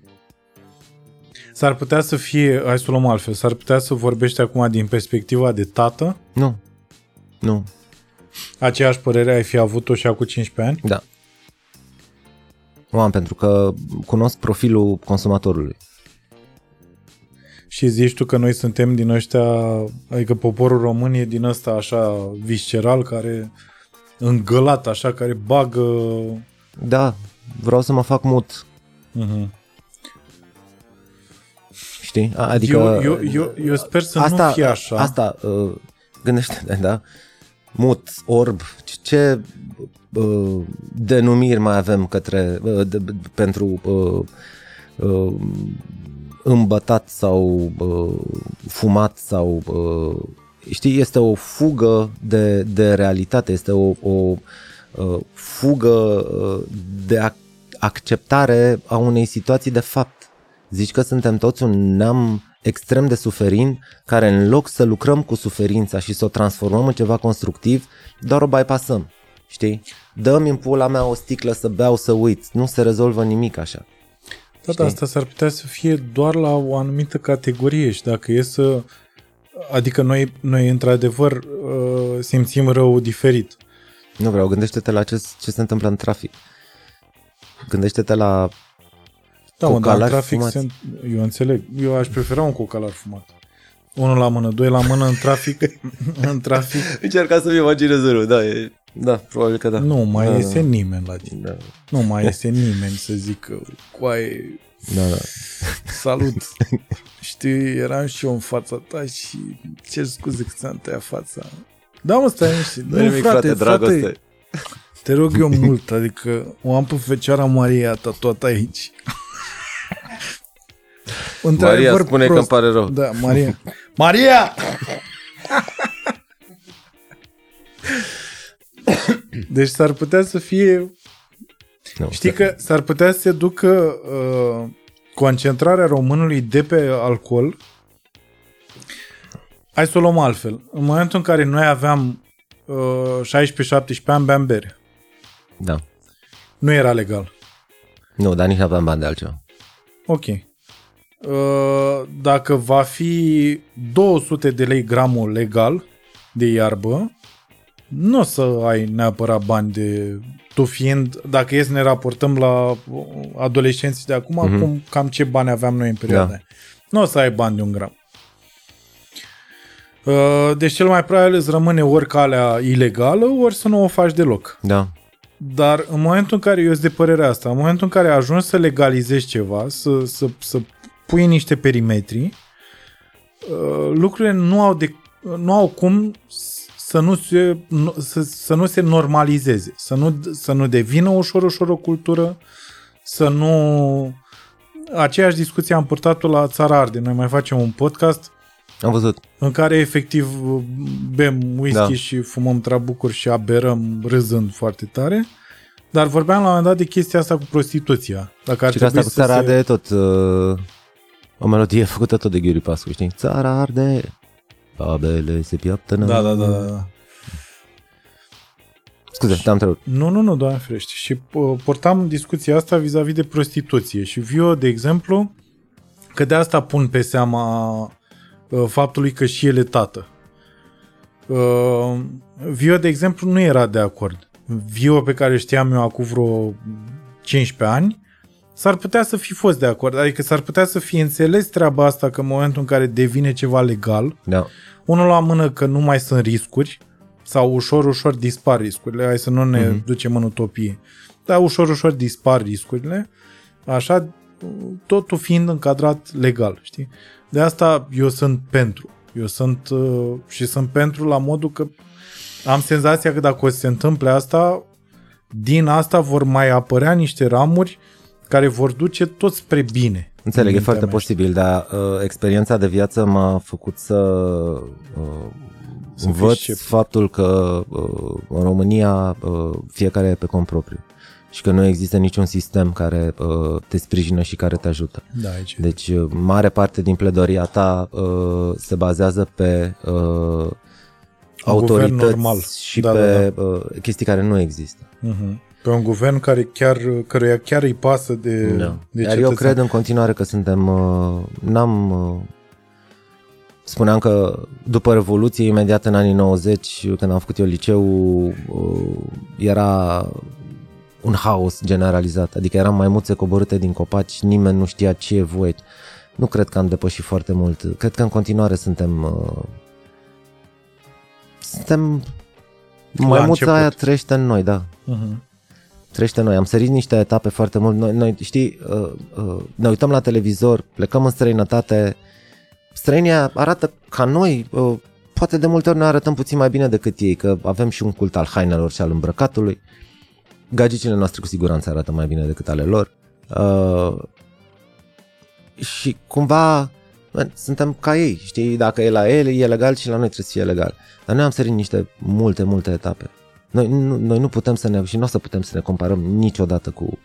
S-ar putea să fie, hai să o luăm altfel, s-ar putea să vorbești acum din perspectiva de tată, nu, nu, aceeași părere ai fi avut-o și acum 15 ani? da. Nu am, pentru că cunosc profilul consumatorului. Și zici tu că noi suntem din ăștia, adică poporul român e din ăsta așa visceral, care îngălat așa, care bagă... Da, vreau să mă fac mut, Uh-huh. știi? A- Adică Eu, eu, eu, eu sper să asta, nu fie așa. Asta, uh, gândește da? Mut, orb, ce- ce uh, denumiri mai avem către, uh, de, pentru uh, uh, îmbătat sau uh, fumat sau uh, știi, este o fugă de, de realitate, este o, o uh, fugă uh, de ac- acceptare a unei situații de fapt. Zici că suntem toți un neam extrem de suferin care în loc să lucrăm cu suferința și să o transformăm în ceva constructiv, doar o bypassăm. Știi? Dă-mi în pula mea o sticlă să beau, să uit. Nu se rezolvă nimic așa. Da, da, asta s-ar putea să fie doar la o anumită categorie și dacă e să... Adică noi, noi într-adevăr uh, simțim rău diferit. Nu vreau, gândește-te la ce, ce se întâmplă în trafic. Gândește-te la... Da, mă, dar în Cocalari trafic fumați. se, eu înțeleg. Eu aș prefera un cocalar fumat. Unul la mână, doi la mână în trafic. în trafic. Încerca să-mi imaginez rău, da, e... Da, probabil că da. Nu mai da, iese nimeni la tine. Da, Nu mai iese nimeni să zică, coaie, da, da. salut. Știi, eram și eu în fața ta și ce scuze că ți-am tăiat fața. Da, mă, stai niște. Nu nimic, frate, dragoste. Te rog eu mult, adică o am pe Fecioara Maria tatuată aici. Maria Într-adevăr spune că îmi pare rău. Da, Maria. Maria! Deci s-ar putea să fie... Nu, Știi că s-ar putea să se ducă uh, concentrarea românului de pe alcool. Hai să o luăm altfel. În momentul în care noi aveam uh, 16-17 ani, beam bere. Da. Nu era legal. Nu, dar nici nu aveam bani de altceva. Ok. Uh, Dacă va fi 200 de lei gramul legal de iarbă, nu o să ai neapărat bani de... Tu fiind, dacă e să ne raportăm la adolescenții de acum, Mhm. cum, cam ce bani aveam noi în perioada Da. aia. Nu o să ai bani de un gram. Uh, Deci cel mai probabil îți rămâne ori calea ilegală, ori să nu o faci deloc. Da. Dar în momentul în care eu sunt de părerea asta, în momentul în care ajungi să legalizezi ceva, să, să, să pui niște perimetri, uh, lucrurile nu au, de, nu au cum să nu se, nu- să, să nu se normalizeze, să nu, să nu devină ușor, ușor o cultură, să nu... Aceeași discuție am purtat-o la Țara Arde. Noi mai facem un podcast Am văzut. în care efectiv bem whisky Da. da. și fumăm trabucuri și aberăm râzând foarte tare. Dar vorbeam la un moment dat de chestia asta cu prostituția. Dacă ar Și că asta trebui cu să țara se... arde tot uh, o melodie făcută tot de Ghiuri Pascu, știi? Țara arde, babele se piaptă Da, da, da, da. Scuze, te-am întrebat. Nu, nu, nu, doamne ferește. Și uh, portam discuția asta vis-a-vis de prostituție. Și Vio, de exemplu, că de asta pun pe seama uh, faptului că și el e tată. Uh, Vio, de exemplu, nu era de acord. Vio pe care știam eu acum vreo 15 ani s-ar putea să fi fost de acord. Adică s-ar putea să fi înțeles treaba asta că în momentul în care devine ceva legal, Da. unul la mână că nu mai sunt riscuri sau ușor, ușor dispar riscurile. Hai să nu ne Mhm. mm-hmm. ducem în utopie. Dar ușor, ușor dispar riscurile. Așa, totul fiind încadrat legal, știi? De asta eu sunt pentru. Eu sunt uh, și sunt pentru la modul că am senzația că dacă o să se întâmple asta, din asta vor mai apărea niște ramuri care vor duce tot spre bine. Înțeleg, În e mintea foarte mea, posibil, dar uh, experiența de viață m-a făcut să uh, Să învăț fii șef. faptul că uh, în România uh, fiecare e pe cont propriu și că nu există niciun sistem care uh, te sprijină și care te ajută. Da, aici. Deci, uh, mare parte din pledoria ta uh, se bazează pe uh, autorități normal. și Da, pe Uh, chestii care nu există. Mhm. Pe un guvern care chiar, căruia chiar îi pasă de, Da. de Iar eu cetățeni. cred în continuare că suntem... Uh, n-am... Uh, spuneam că după Revoluție, imediat în anii 90, când am făcut eu liceu, uh, era un haos generalizat. Adică eram maimuțe coborâte din copaci, nimeni nu știa ce e voie. Nu cred că am depășit foarte mult. Cred că în continuare suntem... Uh, suntem... Maimuța început. aia trăiește în noi, da Mhm. Trăiește în noi. Am sărit niște etape foarte mult. Noi, noi știi, uh, uh, ne uităm la televizor, plecăm în străinătate, străinii arată ca noi, uh, poate de multe ori ne arătăm puțin mai bine decât ei, că avem și un cult al hainelor și al îmbrăcatului. Gagicile noastre cu siguranță arată mai bine decât ale lor. Uh, și cumva man, suntem ca ei, știi, dacă e la el, e legal și la noi trebuie să fie legal. Dar noi am sărit niște multe, multe etape. Noi nu, noi nu putem să ne, și nu o să putem să ne comparăm niciodată cu,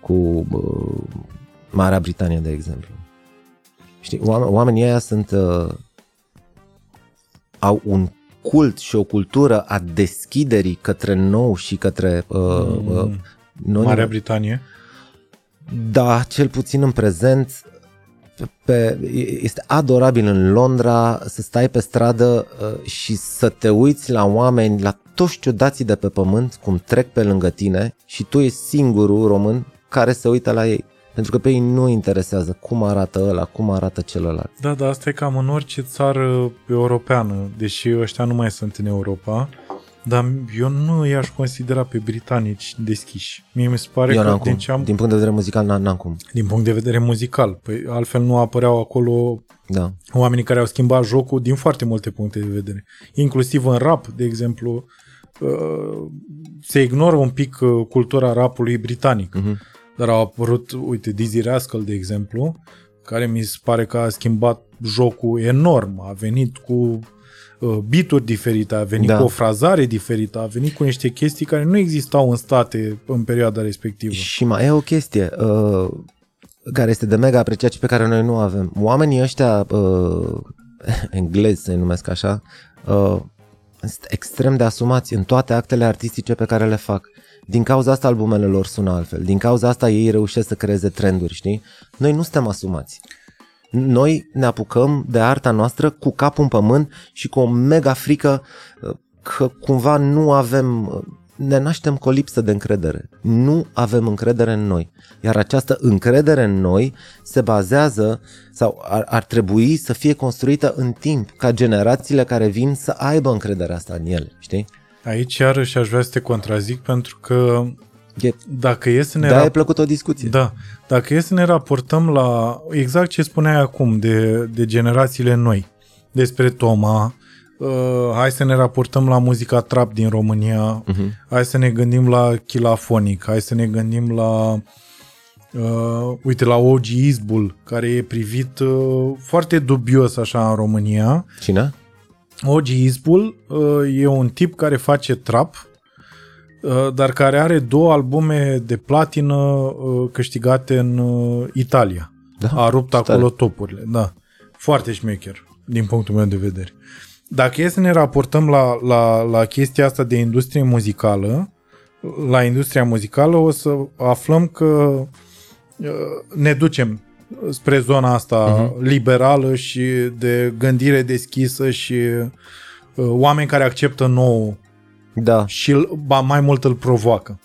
cu uh, Marea Britanie, de exemplu. Știi, oameni, oamenii ăia sunt, uh, au un cult și o cultură a deschiderii către nou și către uh, uh, noi. Marea Britanie. Da, cel puțin în prezent pe, pe, este adorabil în Londra să stai pe stradă uh, și să te uiți la oameni, la toți ciudații de pe pământ, cum trec pe lângă tine și tu ești singurul român care se uită la ei. Pentru că pe ei nu interesează cum arată ăla, cum arată celălalt. Da, dar asta e cam în orice țară europeană, deși ăștia nu mai sunt în Europa, dar eu nu i-aș considera pe britanici deschiși. Mie mi se pare Eu că n-am din, cum. ce am, Din punct de vedere muzical n-am, n-am cum. din punct de vedere muzical, păi altfel nu apăreau acolo Da. oamenii care au schimbat jocul din foarte multe puncte de vedere. Inclusiv în rap, de exemplu, uh, se ignoră un pic uh, cultura rapului britanic. Mhm. Dar au apărut, uite, Dizzy Rascal, de exemplu, care mi se pare că a schimbat jocul enorm. A venit cu uh, bituri diferite, a venit Da. cu o frazare diferită, a venit cu niște chestii care nu existau în state în perioada respectivă. Și mai e o chestie uh, care este de mega apreciat și pe care noi nu avem. Oamenii ăștia uh, englezi, să-i numesc așa, uh, sunt extrem de asumați în toate actele artistice pe care le fac. Din cauza asta albumele lor sună altfel. Din cauza asta ei reușesc să creeze trenduri, știi? Noi nu suntem asumați. Noi ne apucăm de arta noastră cu capul în pământ și cu o mega frică uh, că cumva nu avem, uh, ne naștem cu o lipsă de încredere. Nu avem încredere în noi. Iar această încredere în noi se bazează sau ar, ar trebui să fie construită în timp, ca generațiile care vin să aibă încrederea asta în ele, știi? Aici iarăși aș vrea să te contrazic pentru că E, dacă e să ne de-aia rap- e plăcut o discuție. Da, dacă e să ne raportăm la exact ce spuneai acum de, de generațiile noi, despre Toma, uh, hai să ne raportăm la muzica trap din România, Uh-huh. hai să ne gândim la Chilafonic, hai să ne gândim la uh, uite, la OG Isbul, care e privit uh, foarte dubios așa în România. Cine? OG Isbul uh, e un tip care face trap, uh, dar care are două albume de platină uh, câștigate în uh, Italia. Da, A rupt tare. acolo topurile, da. Foarte șmecher, din punctul meu de vedere. Dacă e să ne raportăm la, la, la chestia asta de industrie muzicală, la industria muzicală o să aflăm că uh, ne ducem spre zona asta uh-huh. liberală și de gândire deschisă și uh, oameni care acceptă nou Da. și îl- ba mai mult îl provoacă.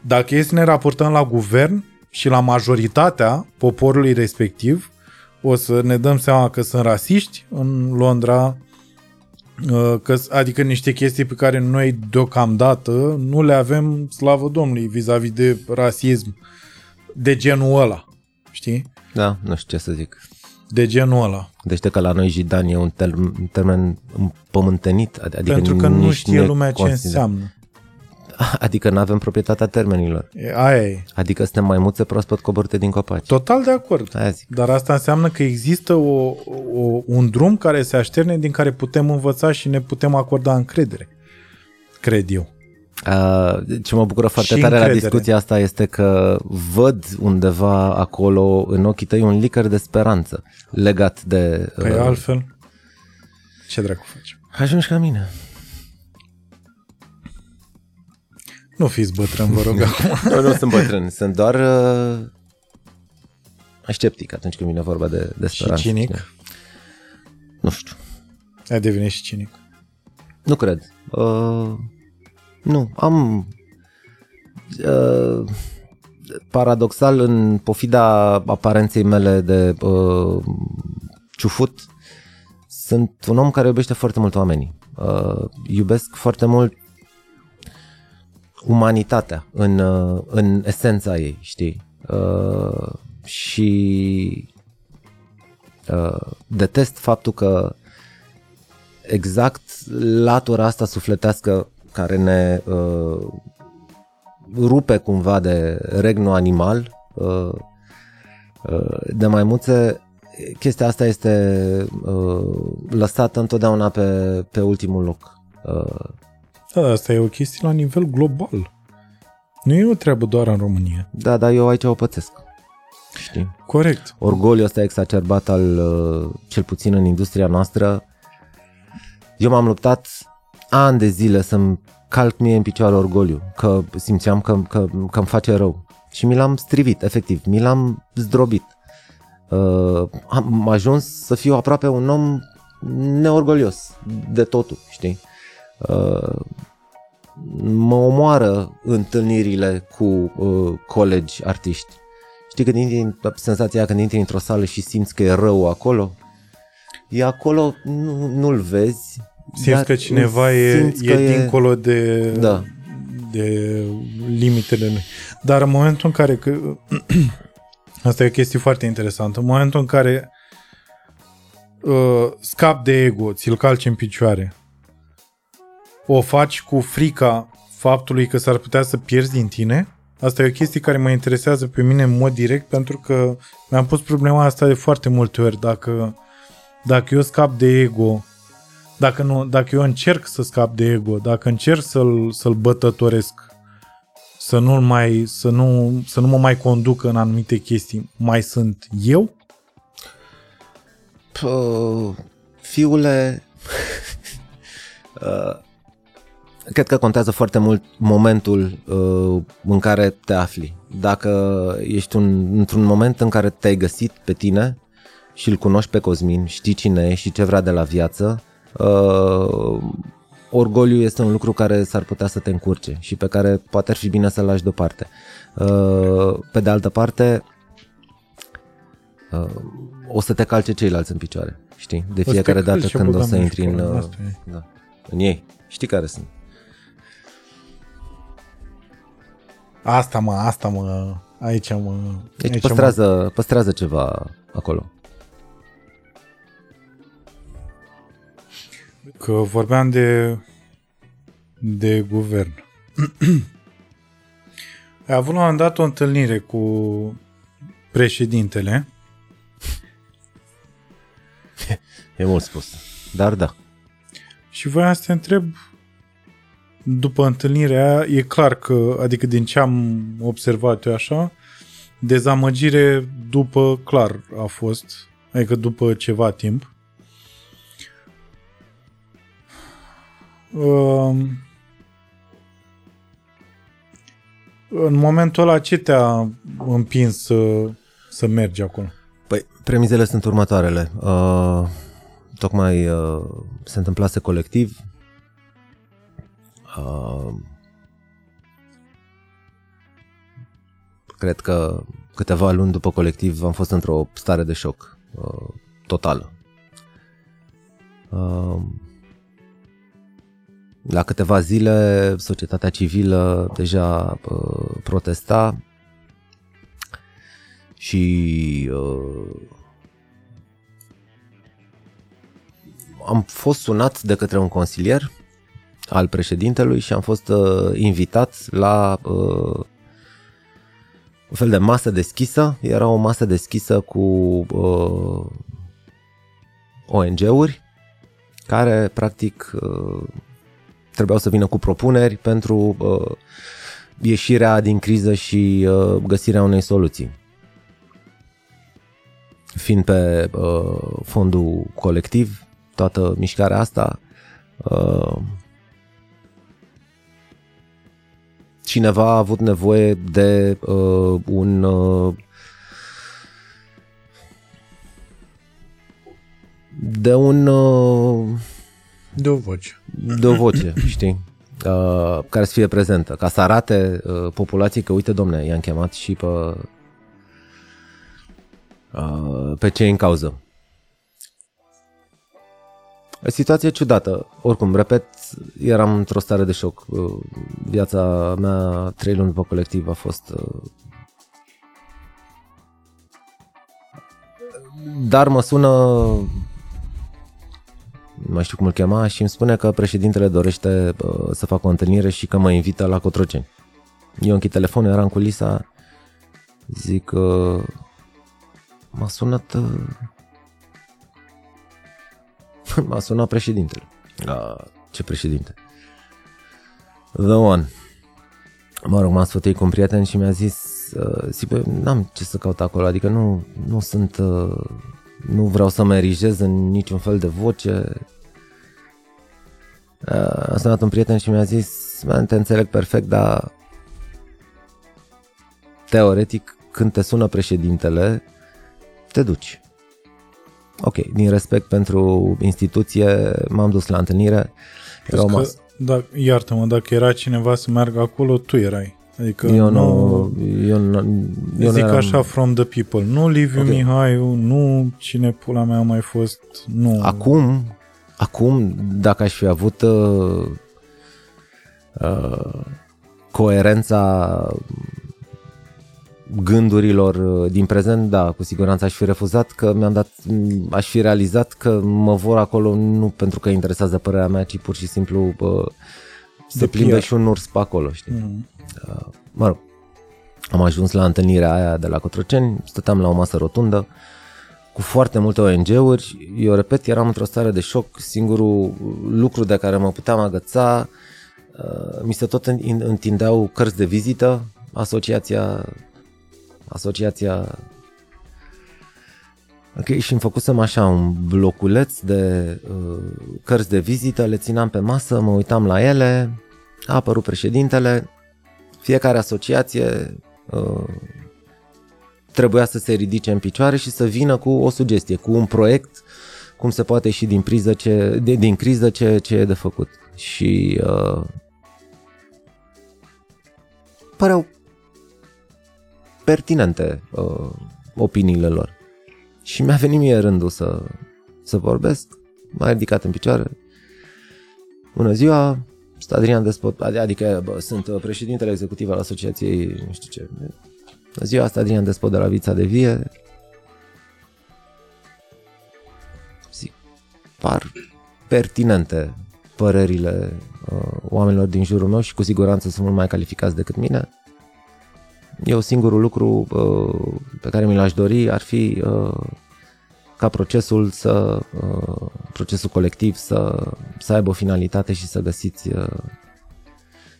Dacă e să ne raportăm la guvern, și la majoritatea poporului respectiv, o să ne dăm seama că sunt rasiști în Londra, uh, că, adică niște chestii pe care noi deocamdată nu le avem, slavă Domnului, vis-a-vis de rasism de genul ăla, știi? Da, nu știu ce să zic. De genul ăla. Deci de că la noi jidan e un term- un termen împământenit. Adică Pentru că nu nici știe ne lumea ce consideră. înseamnă. Adică nu avem proprietatea termenilor. E, aia e. Adică suntem maimuțe proaspăt coborâte din copaci. Total de acord. Aia zic. Dar asta înseamnă că există o, o, un drum care se așterne din care putem învăța și ne putem acorda încredere. Cred eu. Uh, ce mă bucură foarte Și tare la încredere. discuția asta este că văd undeva acolo în ochii tăi un licăr de speranță legat de... Păi altfel, ce dracu faci? Ajungi ca mine. Nu fiți bătrân, vă rog acum. Nu, nu sunt bătrân, sunt doar uh, sceptic atunci când vine vorba de, de Și speranță. cinic. știi? Nu știu. Ai devenit și cinic. Nu cred. Uh, nu, am uh, paradoxal în pofida aparenței mele de uh, ciufut sunt un om care iubește foarte mult oamenii. Uh, iubesc foarte mult umanitatea în, uh, în esența ei, știi? Uh, și uh, detest faptul că exact latura asta sufletească care ne uh, rupe cumva de regnul animal uh, uh, de maimuțe, chestia asta este uh, lăsată întotdeauna pe, pe ultimul loc. Uh, Da, dar asta e o chestie la nivel global. Nu e o treabă doar în România. da, dar eu aici o pățesc. Știi? Corect. orgoliul ăsta exacerbat al, uh, cel puțin în industria noastră, eu m-am luptat ani de zile să-mi calc mie în picioare orgoliu, că simțeam că, că, că îmi face rău. Și mi l-am strivit, efectiv, mi l-am zdrobit. Uh, am ajuns să fiu aproape un om neorgolios de totul, știi? Uh, mă omoară întâlnirile cu uh, colegi artiști. Știi când intri, senzația aia când intri într-o sală și simți că e rău acolo? E acolo, nu, nu-l vezi. Simți dar că cineva e, simți e că dincolo de, Da. de limitele lui. Dar în momentul în care... Că, asta e o chestie foarte interesantă. În momentul în care uh, scap de ego, ți-l calci în picioare, o faci cu frica faptului că s-ar putea să pierzi din tine, asta e o chestie care mă interesează pe mine în mod direct pentru că mi-am pus problema asta de foarte multe ori. Dacă, dacă eu scap de ego dacă, nu, dacă eu încerc să scap de ego, dacă încerc să-l, să-l bătătoresc, să nu, mai, să, nu, să nu mă mai conducă în anumite chestii, mai sunt eu? Pă, fiule, uh, cred că contează foarte mult momentul uh, în care te afli. Dacă ești un, într-un moment în care te-ai găsit pe tine și îl cunoști pe Cosmin, știi cine e și ce vrea de la viață, uh, orgoliu este un lucru care s-ar putea să te încurce și pe care poate ar fi bine să-l lași deoparte. Uh, pe de altă parte, uh, o să te calce ceilalți în picioare, știi? De să te fiecare dată calci și când o să băgăm intri în, mișcare, uh, asta e. da, în ei. Știi care sunt? Asta mă, asta mă, aici mă... Deci aici păstrează, păstrează ceva acolo. Că vorbeam de, de guvern. Ai avut la un moment dat o întâlnire cu președintele E mult spus. Dar da. Și voiam să te întreb, după întâlnirea aia, e clar că, adică din ce am observat eu așa, dezamăgire după, clar, a fost, adică după ceva timp. În momentul ăla, ce te-a împins să, să mergi acolo? Păi, premizele sunt următoarele. Uh, tocmai uh, se întâmplase colectiv. Uh, cred că câteva luni după colectiv am fost într-o stare de șoc uh, totală. Uh, la câteva zile societatea civilă deja uh, protesta și uh, am fost sunat de către un consilier al președintelui și am fost uh, invitat la uh, un fel de masă deschisă. Era o masă deschisă cu uh, ONG-uri care practic uh, trebuiau să vină cu propuneri pentru uh, ieșirea din criză și uh, găsirea unei soluții. Fiind pe uh, fondul colectiv, toată mișcarea asta, uh, cineva a avut nevoie de uh, un uh, de un uh, De o voce. de o voce, știi? Uh, care să fie prezentă, ca să arate uh, populației că, uite, domne, i-am chemat și pe uh, pe cei în cauză. O situație ciudată. Oricum, repet, eram într-o stare de șoc. Uh, Viața mea, trei luni după colectiv, a fost... uh, Dar mă sună nu mai știu cum îl chema, și îmi spune că președintele dorește uh, să facă o întâlnire și că mă invită la Cotroceni. Eu închid telefonul, eram cu Lisa, zic, uh, m-a sunat, uh, m-a sunat președintele. A, ce președinte? The One. Mă rog, m-am sfătuit cu un prieten și mi-a zis, uh, zic, bă, n-am ce să caut acolo, adică nu, nu sunt, uh, nu vreau să mă erigez în niciun fel de voce. Uh, a sunat un prieten și mi-a zis, "Man, te înțeleg perfect, dar teoretic când te sună președintele, te duci. Ok, din respect pentru instituție, m-am dus la întâlnire. Era o Că, masă. da, iartă-mă, dacă era cineva să meargă acolo, tu erai. Adică Eu nu, eu nu, eu nu zic eram, așa from the people. Nu Liviu Ok. Mihaiu, nu cine pula mea a mai fost, nu. Acum, acum, dacă aș fi avut uh, uh, coerența gândurilor uh, din prezent, da, cu siguranță aș fi refuzat, că mi-am dat, m, aș fi realizat că mă vor acolo nu pentru că interesează părerea mea, ci pur și simplu uh, se De plimbe PR. și un urs pe acolo, știi? Mm. Mă rog, am ajuns la întâlnirea aia de la Cotroceni, stăteam la o masă rotundă cu foarte multe ONG-uri. Eu repet, eram într-o stare de șoc. Singurul lucru de care mă puteam agăța, uh, mi se tot în- întindeau cărți de vizită, asociația asociația Ok, și îmi făcusem așa un bloculeț de uh, cărți de vizită, le țineam pe masă, mă uitam la ele, a apărut președintele, fiecare asociație uh, trebuia să se ridice în picioare și să vină cu o sugestie, cu un proiect, cum se poate ieși din, priză ce, de, din criză ce, ce e de făcut. Și uh, păreau pertinente uh, opiniile lor. Și mi-a venit mie rândul să, să vorbesc, m-a ridicat în picioare. Bună ziua, sunt Adrian Despot, adică bă, sunt uh, președintele executiv al asociației, nu știu ce. Bună ziua, sunt Adrian Despot de la Vița de Vie. Zic, par pertinente părerile uh, oamenilor din jurul meu și cu siguranță sunt mult mai calificați decât mine. Eu singurul lucru uh, pe care mi l-aș dori ar fi uh, ca procesul să uh, procesul colectiv să, să aibă o finalitate și să găsiți uh,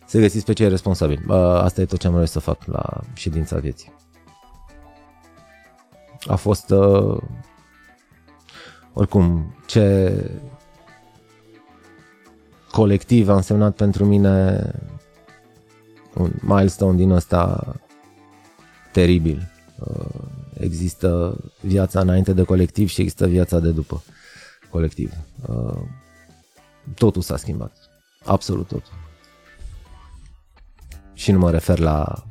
să găsiți pe cei responsabili. Uh, asta e tot ce am vrut să fac la ședința vieții. A fost uh, oricum ce colectiv a însemnat pentru mine un milestone din ăsta teribil. Uh, Există viața înainte de colectiv și există viața de după colectiv. Uh, Totul s-a schimbat. Absolut totul. Și nu mă refer la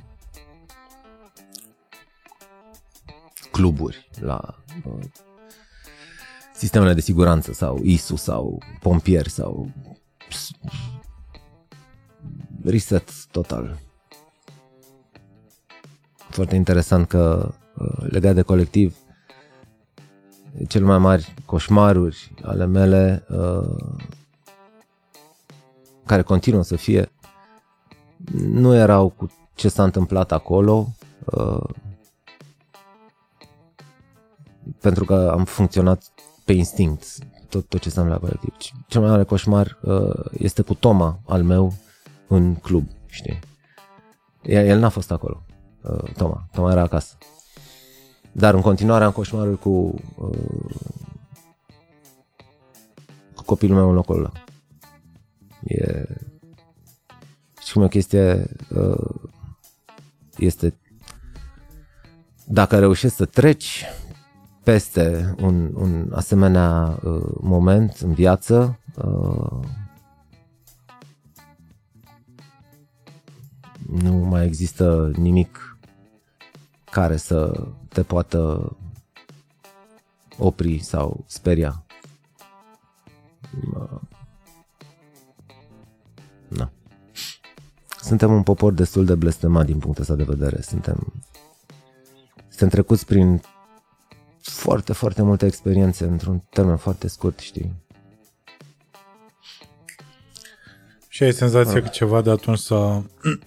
cluburi, la uh, sistemele de siguranță sau ISU sau pompieri sau reset total. Foarte interesant că uh, legat de colectiv, cel mai mari coșmaruri ale mele uh, care continuă să fie nu erau cu ce s-a întâmplat acolo uh, pentru că am funcționat pe instinct tot, tot ce s-a la colectiv. Cel mai mare coșmar uh, este cu Toma al meu în club, știi? El, el n-a fost acolo, uh, Toma. Toma era acasă. Dar în continuare am coșmarul cu, uh, cu copilul meu în locul ăla. E... Și cum e o chestie uh, este dacă reușești să treci peste un, un asemenea uh, moment în viață, uh, nu mai există nimic care să te poată opri sau speria. Na. Suntem un popor destul de blestemat din punctul ăsta de vedere. Suntem, suntem trecuți prin foarte, foarte multe experiențe într-un termen foarte scurt, știi? Și ai senzația că ceva de atunci s-a,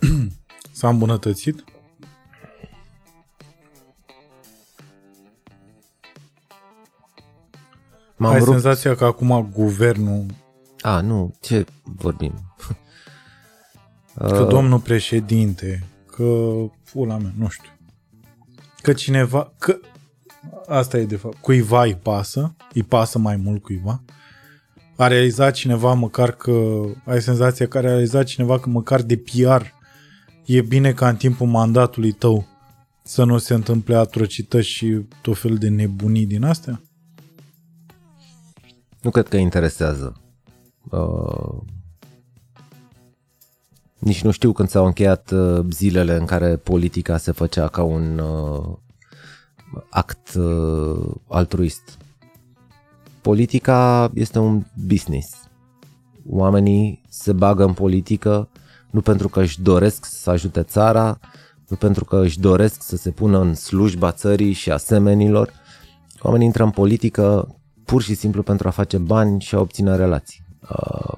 s-a îmbunătățit? M-am ai rupt. senzația că acum guvernul, A, nu, ce vorbim? că Uh, domnul președinte, că pula mea, nu știu, că cineva, că asta e de fapt, cuiva îi pasă, îi pasă mai mult cuiva, a realizat cineva măcar că, ai senzația că a realizat cineva că măcar de PR e bine ca în timpul mandatului tău să nu se întâmple atrocități și tot fel de nebunii din astea? Nu cred că interesează. Uh, nici nu știu când s-au încheiat uh, zilele în care politica se făcea ca un uh, act uh, altruist. Politica este un business. Oamenii se bagă în politică nu pentru că își doresc să ajute țara, nu pentru că își doresc să se pună în slujba țării și a semenilor. Oamenii intră în politică pur și simplu pentru a face bani și a obține relații. Uh,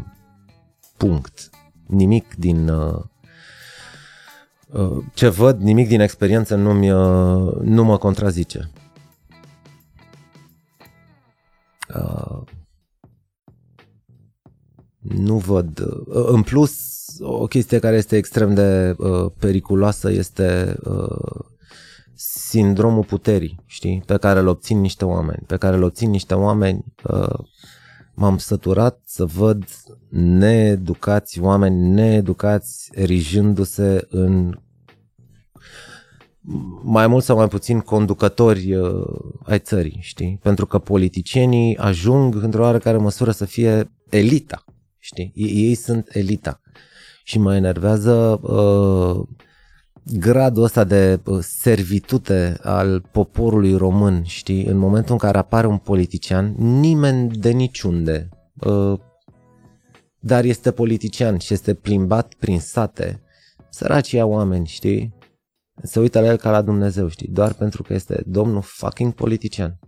punct. Nimic din uh, uh, ce văd, nimic din experiență nu-mi, uh, nu mă contrazice. Uh, nu văd. Uh, în plus, o chestie care este extrem de uh, periculoasă este uh, sindromul puterii, știi, pe care îl obțin niște oameni, pe care îl obțin niște oameni. Uh, m-am săturat să văd needucați, oameni needucați erijându-se în mai mult sau mai puțin conducători uh, ai țării, știi? Pentru că politicienii ajung într-o oarecare măsură să fie elita, știi? Ei, ei sunt elita. Și mă enervează uh, gradul ăsta de uh, servitute al poporului român, știi? În momentul în care apare un politician, nimeni de niciunde, uh, dar este politician și este plimbat prin sate, săracii oameni, știi? Se uită la el ca la Dumnezeu, știi? Doar pentru că este domnul fucking politician.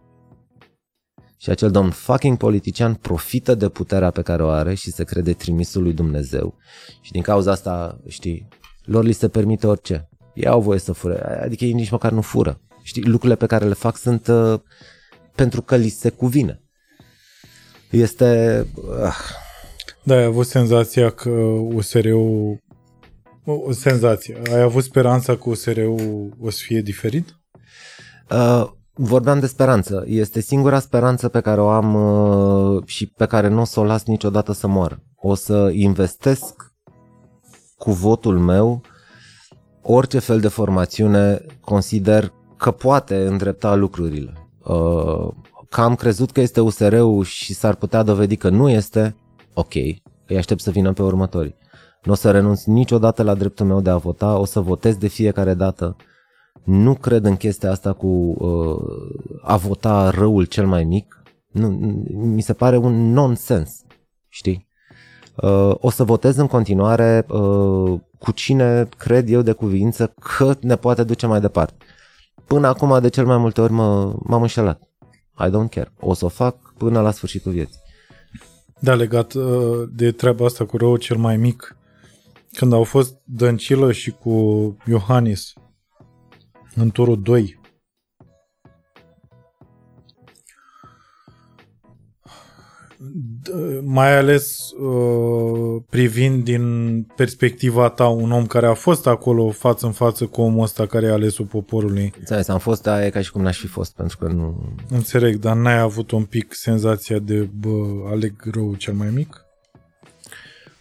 Și acel domn fucking politician profită de puterea pe care o are și se crede trimisul lui Dumnezeu. Și din cauza asta, știi, lor li se permite orice. Ei au voie să fure, adică ei nici măcar nu fură. Știi, lucrurile pe care le fac sunt uh, pentru că li se cuvine. Este... Uh, Da, ai avut senzația că USR-ul o, o senzație. Ai avut speranța că USR-ul o să fie diferit? Uh, vorbeam de speranță. Este singura speranță pe care o am uh, și pe care nu o să o las niciodată să moară. O să investesc cu votul meu orice fel de formațiune consider că poate îndrepta lucrurile. Uh, că am crezut că este USR-ul și s-ar putea dovedi că nu este, ok, îi aștept să vină pe următorii. Nu o să renunț niciodată la dreptul meu de a vota, o să votez de fiecare dată Nu cred în chestia asta cu uh, a vota răul cel mai mic. Nu, mi se pare un nonsens, știi? Uh, o să votez în continuare uh, cu cine cred eu de cuvință că ne poate duce mai departe. Până acum, de cel mai multe ori, mă, m-am înșelat. I don't care. O să o fac până la sfârșitul vieții. Da, legat uh, de treaba asta cu răul cel mai mic, când au fost Dăncilă și cu Iohannis în turul 2, mai ales uh, privind din perspectiva ta un om care a fost acolo față în față cu omul ăsta care e alesul poporului. Înțeles, am fost, dar e ca și cum n-aș fi fost, pentru că nu... Înțeleg, dar n-ai avut un pic senzația de, bă, aleg rău cel mai mic?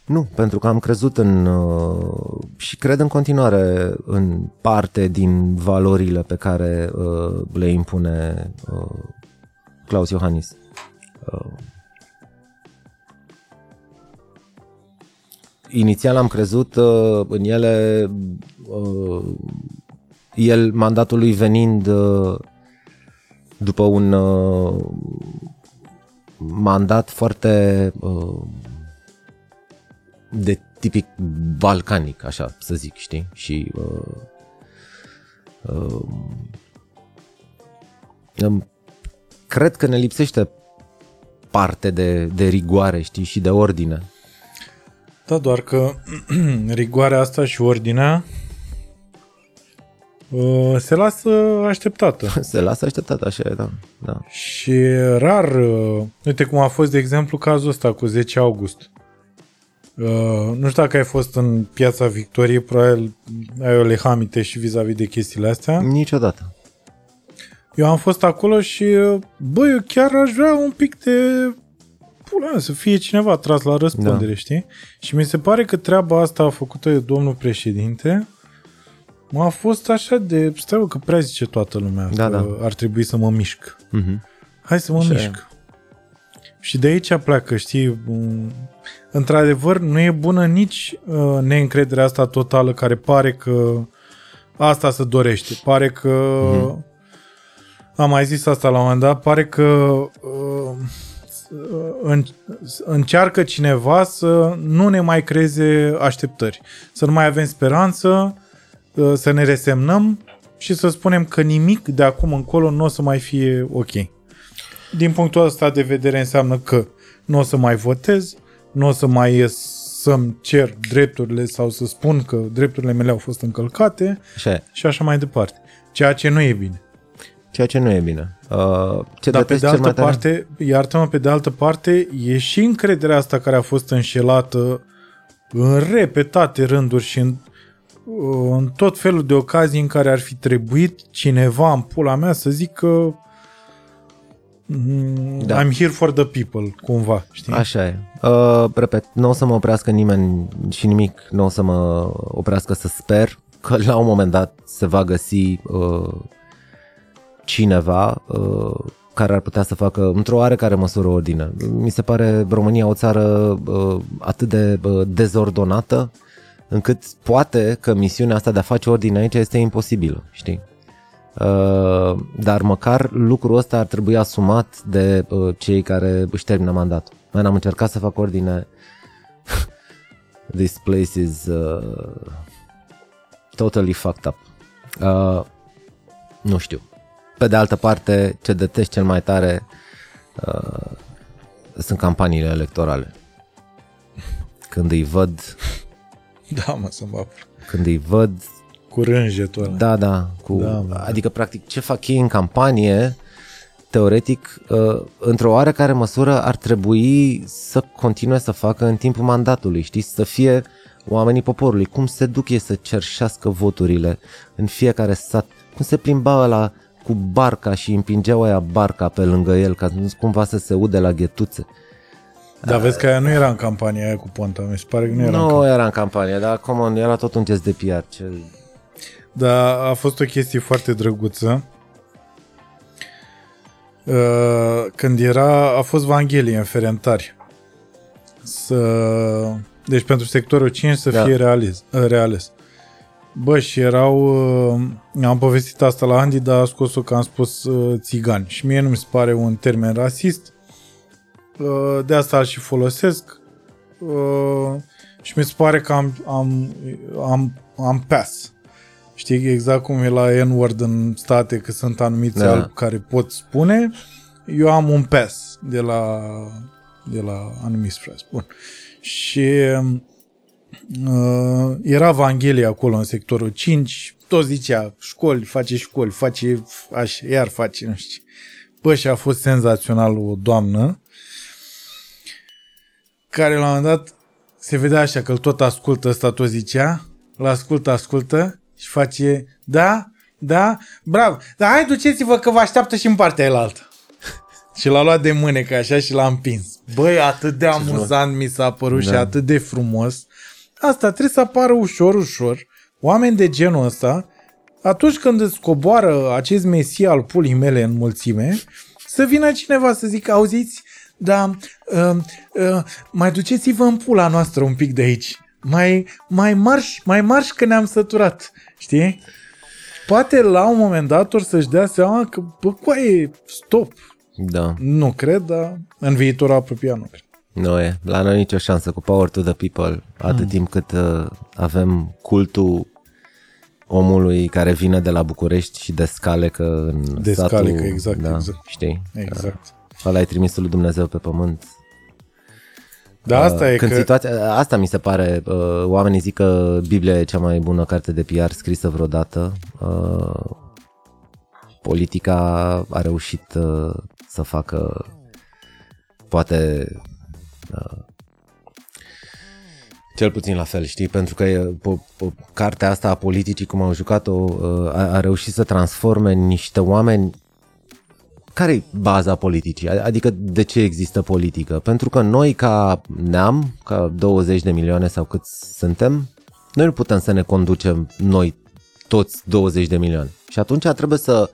Nu, pentru că am crezut în uh, și cred în continuare în parte din valorile pe care uh, le impune uh, Claus Iohannis. Uh, inițial am crezut uh, în ele, uh, el mandatul lui venind uh, după un uh, mandat foarte uh, de tipic balcanic, așa să zic, știi? Și uh, uh, um, cred că ne lipsește parte de, de rigoare, știi, și de ordine. Da, doar că rigoarea asta și ordinea uh, se lasă așteptată. Se lasă așteptat, așa e, da. da. Și rar, uh, uite cum a fost, de exemplu, cazul ăsta cu 10 august. Uh, nu știu dacă ai fost în piața Victoriei, probabil ai o lehamite și vis-a-vis de chestiile astea. Niciodată. Eu am fost acolo și, uh, bă, eu chiar aș vrea un pic de pula mea, să fie cineva tras la răspundere, Da. știi? Și mi se pare că treaba asta a făcută de domnul președinte m-a fost așa de, stai bă, că prea zice toată lumea Da, că da. ar trebui să mă mișc. Mhm. Hai să mă Așa e. mișc. Și de aici pleacă, știi? Mm, Într-adevăr, nu e bună nici uh, neîncrederea asta totală care pare că asta se dorește. Pare că... Mhm. Am mai zis asta la un moment dat. Pare că uh, în, încearcă cineva să nu ne mai creeze așteptări. Să nu mai avem speranță, uh, să ne resemnăm și să spunem că nimic de acum încolo nu o să mai fie ok. Din punctul ăsta de vedere înseamnă că nu o să mai votez, nu o să mai ies să-mi cer drepturile sau să spun că drepturile mele au fost încălcate Așa e. și așa mai departe. Ceea ce nu e bine. Ceea ce nu e bine. Uh, ce Dar pe detest de cel altă mai tare? parte, iartă-mă, pe de altă parte, e și încrederea asta care a fost înșelată în repetate rânduri și în, în tot felul de ocazii în care ar fi trebuit cineva în pula mea să zică mm, Da. I'm here for the people, cumva, știi? Așa e. Uh, repet, nu o să mă oprească nimeni și nimic nu o să mă oprească să sper că la un moment dat se va găsi uh, cineva uh, care ar putea să facă într-o oarecare măsură ordine. Mi se pare România o țară uh, atât de uh, dezordonată încât poate că misiunea asta de a face ordine aici este imposibilă, știi? Uh, dar măcar lucrul ăsta ar trebui asumat de uh, cei care își termină mandatul. Man, am încercat să fac ordine. This place is uh, totally fucked up. Uh, nu știu. Pe de altă parte, ce detest cel mai tare uh, sunt campaniile electorale. Când îi văd, Da, mă, să mă când îi văd cu rânjetul ăla. Da, da, cu, Da, da, mă, da. adică practic ce fac ei în campanie, teoretic, uh, într-o oarecare măsură ar trebui să continue să facă în timpul mandatului, știți, să fie oamenii poporului, cum se duc ei să cerșească voturile în fiecare sat, cum se plimba la cu barca și împingeau aia barca pe lângă el ca nu cumva să se ude la ghetuțe. Dar vezi că aia nu era în campania aia cu Ponta, mi se pare că nu era în Nu campania. era în campanie, dar come on, era tot un gest de PR. Ce... Dar a fost o chestie foarte drăguță. Uh, Când era, a fost Vanghelie în Ferentari. Să, deci pentru sectorul 5 să Da. fie reales, uh, reales. Bă, și erau... uh, Am povestit asta la Andy, dar a scos-o că am spus uh, țigani. Și mie nu mi se pare un termen rasist. Uh, De asta îl și folosesc. Uh, Și mi se pare că am, am, am, am pass. Știi exact cum e la N-word în state, că sunt anumiți Da. da. albi care pot spune. Eu am un pass de la, de la anumiți frați. Bun. Și uh, era Evanghelie acolo în sectorul 5, tot zicea școli, face școli, face așa, iar face, nu știu. ce. Bă, și a fost senzațional o doamnă care la un moment dat se vedea așa că îl tot ascultă ăsta, tot zicea, îl ascultă, ascultă și face, da, da, bravo, dar hai duceți-vă că vă așteaptă și în partea elaltă. și l-a luat de mânecă așa și l-a împins. Băi, atât de amuzant mi s-a părut da. și atât de frumos. Asta trebuie să apară ușor, ușor. Oameni de genul ăsta, atunci când îți coboară acest mesia al pulii mele în mulțime, să vină cineva să zică, auziți, da, uh, uh, mai duceți-vă în pula noastră un pic de aici. Mai, mai marș, mai marș că ne-am săturat. Știi? Poate la un moment dat or să-și dea seama că, bă, coaie, stop. Da. Nu cred, dar în viitor apropiat nu cred. Nu e. La noi nicio șansă cu Power to the People. Atât Mm. timp cât uh, avem cultul omului care vine de la București și de scalecă în De satul, scalecă, exact, da, exact. Știi? Exact. Ăla e trimisul lui Dumnezeu pe pământ. Dar asta e Când că... situația, asta mi se pare, uh, oamenii zic că Biblia e cea mai bună carte de PR scrisă vreodată. Uh, politica a reușit uh, să facă poate uh, cel puțin la fel, știi? Pentru că e, po, po, cartea asta a politicii, cum au jucat-o, uh, a, a reușit să transforme niște oameni care e baza politicii? Adică de ce există politică? Pentru că noi ca neam, ca 20 de milioane sau cât suntem, noi nu putem să ne conducem noi toți 20 de milioane. Și atunci trebuie să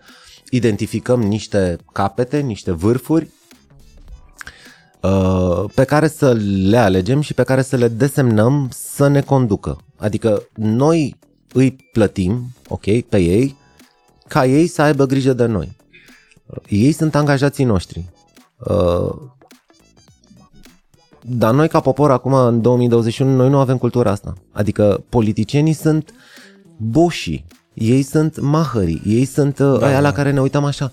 identificăm niște capete, niște vârfuri uh, pe care să le alegem și pe care să le desemnăm să ne conducă. Adică noi îi plătim, ok, pe ei, ca ei să aibă grijă de noi. Ei sunt angajații noștri. Uh, Dar noi ca popor acum în 2021 noi nu avem cultura asta. Adică politicienii sunt boșii. Ei sunt mahării. Ei sunt da, aia da. la care ne uităm așa.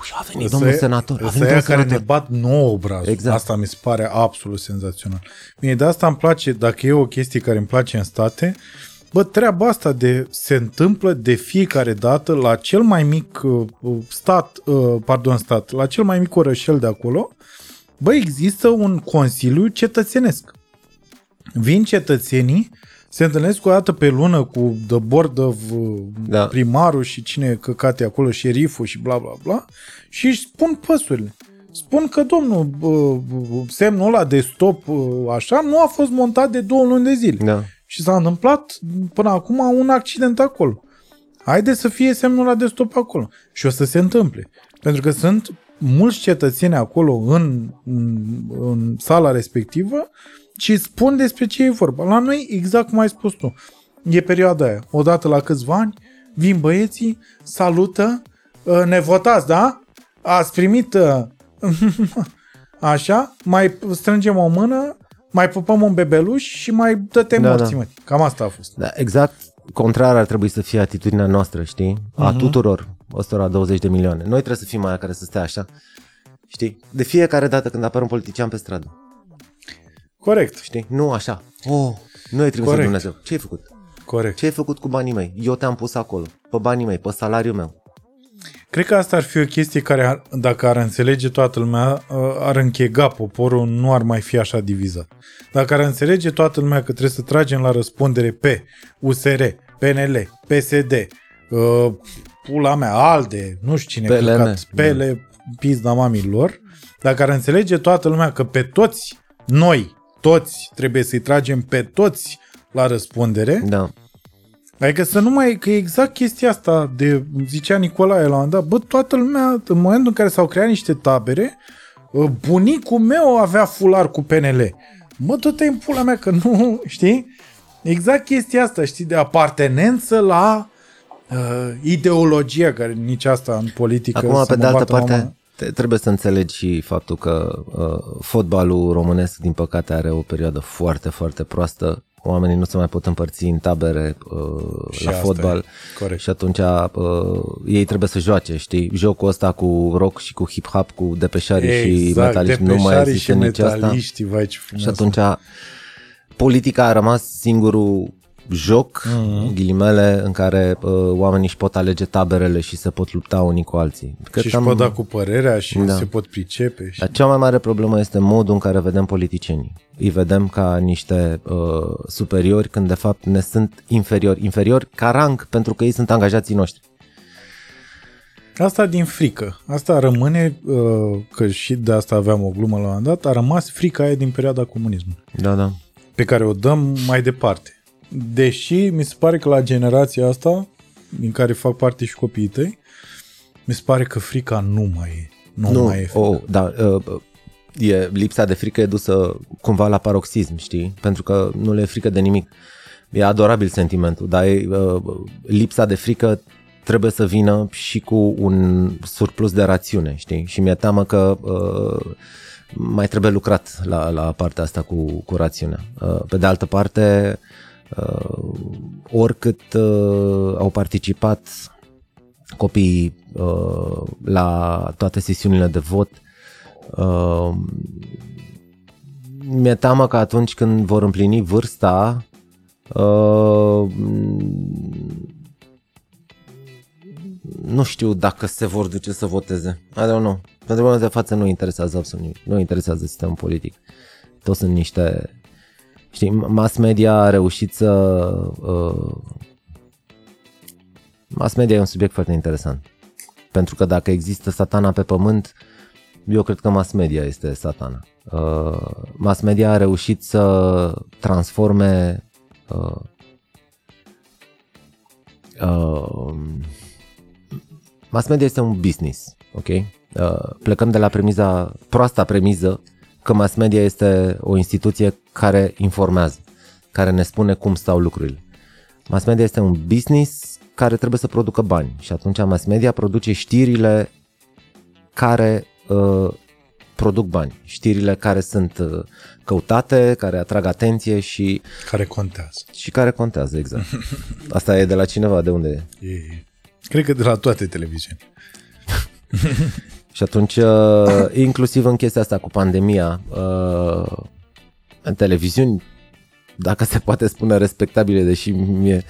Ui, a venit Ăsta domnul e- senator. A ăsta venit e aia domnul care ne senator. bat nouă obrazul. Exact. Asta mi se pare absolut senzațional. Bine, de asta îmi place, dacă e o chestie care îmi place în state, bă, treaba asta de, se întâmplă de fiecare dată la cel mai mic uh, stat, uh, pardon, stat, la cel mai mic orășel de acolo, bă, există un consiliu cetățenesc. Vin cetățenii, se întâlnesc o dată pe lună cu the board of uh, Da. primarul și cine e căcate acolo, șeriful și bla bla bla, și își spun păsurile. Spun că, domnul, bă, bă, semnul ăla de stop bă, așa nu a fost montat de două luni de zile. Da. Și s-a întâmplat până acum un accident acolo. Haide să fie semnul ăla de stop acolo. Și o să se întâmple. Pentru că sunt mulți cetățeni acolo în, în, în sala respectivă și spun despre ce e vorba. La noi, exact cum ai spus tu, e perioada aia. Odată la câțiva ani, vin băieții, salută, "Uh, ne votați, da? Ați primit uh, așa, mai strângem o mână, mai pupăm un bebeluș și mai dă-te Da, da, da. morții, mă. Cam asta a fost. Da, exact contrar ar trebui să fie atitudinea noastră, știi? A tuturor ăstora 20 de milioane. Noi trebuie să fim aia care să stea așa. Știi? De fiecare dată când apare un politician pe stradă. Corect, Știi? Nu așa. Oh, nu e trimis de Corect. Dumnezeu. Ce ai făcut? corect. Ce ai făcut cu banii mei? Eu te-am pus acolo. Pe banii mei, pe salariul meu. Cred că asta ar fi o chestie care, ar, dacă ar înțelege toată lumea, uh, ar închega poporul, nu ar mai fi așa divizat. Dacă ar înțelege toată lumea că trebuie să tragem la răspundere pe USR, PNL, PSD, uh, pula mea, ALDE, nu știu cine, PLN. căcat, PL, pizda mamilor, dacă ar înțelege toată lumea că pe toți noi, toți, trebuie să-i tragem pe toți la răspundere, Da. Adică să nu mai, că e exact chestia asta de, zicea Nicolae la un moment dat, bă, toată lumea, în momentul în care s-au creat niște tabere, uh, bunicul meu avea fular cu PNL. Mă, tot în pula mea, că nu, știi? Exact chestia asta, știi, de apartenență la uh, ideologia, care nici asta în politică Acum, să pe mă de altă bată parte, mama. Te- trebuie să înțelegi și faptul că uh, fotbalul românesc, din păcate, are o perioadă foarte, foarte proastă. Oamenii nu se mai pot împărți în tabere uh, Și la asta fotbal e, corect. și atunci uh, ei trebuie să joace, știi? Jocul ăsta cu rock și cu hip-hop, cu depeșarii și exact, metaliști, nu mai depeșarii există și nici asta. metaliștii, vai ce frumos. Și atunci politica a rămas singurul joc, mm-hmm. ghilimele, în care uh, oamenii își pot alege taberele și se pot lupta unii cu alții. Cred și că își am- pot da cu părerea și Da. se pot pricepe. Și... Dar cea mai mare problemă este modul în care vedem politicienii. Îi vedem ca niște uh, superiori când de fapt ne sunt inferiori. Inferiori ca rang pentru că ei sunt angajații noștri. Asta din frică. Asta rămâne, uh, că și de asta aveam o glumă la un moment dat, a rămas frica aia din perioada comunismului, Da, da. pe care o dăm mai departe. Deși mi se pare că la generația asta, din care fac parte și copiii tăi, mi se pare că frica nu mai e. Nu, Nu, mai e frică. oh, da, uh, e, lipsa de frică e dusă cumva la paroxism, știi? Pentru că nu le e frică de nimic. E adorabil sentimentul, dar e, uh, lipsa de frică trebuie să vină și cu un surplus de rațiune, știi? Și mi-e teamă că uh, mai trebuie lucrat la, la partea asta cu, cu rațiunea. Uh, pe de altă parte, uh, oricât uh, au participat copiii uh, la toate sesiunile de vot, uh, mi-e teamă că atunci când vor împlini vârsta, uh, nu știu dacă se vor duce să voteze. I don't know. Pentru că de față nu interesează absolut nimic. Nu interesează sistemul politic. Toți sunt niște... Știi, mass media a reușit să... Uh, mass media e un subiect foarte interesant. Pentru că dacă există satana pe pământ, eu cred că mass media este satana. Uh, mass media a reușit să transforme uh, uh, mass media este un business, ok? Uh, plecăm de la premiza, proasta premiză că mass media este o instituție care informează, care ne spune cum stau lucrurile. Mass media este un business care trebuie să producă bani și atunci mass media produce știrile care uh, produc bani, știrile care sunt uh, căutate, care atrag atenție și, Care contează. și care contează, exact. Asta e de la cineva, de unde e? E, cred că de la toate televiziunile. Și atunci, uh, inclusiv în chestia asta cu pandemia, uh, în televiziuni, dacă se poate spune respectabile, deși mie,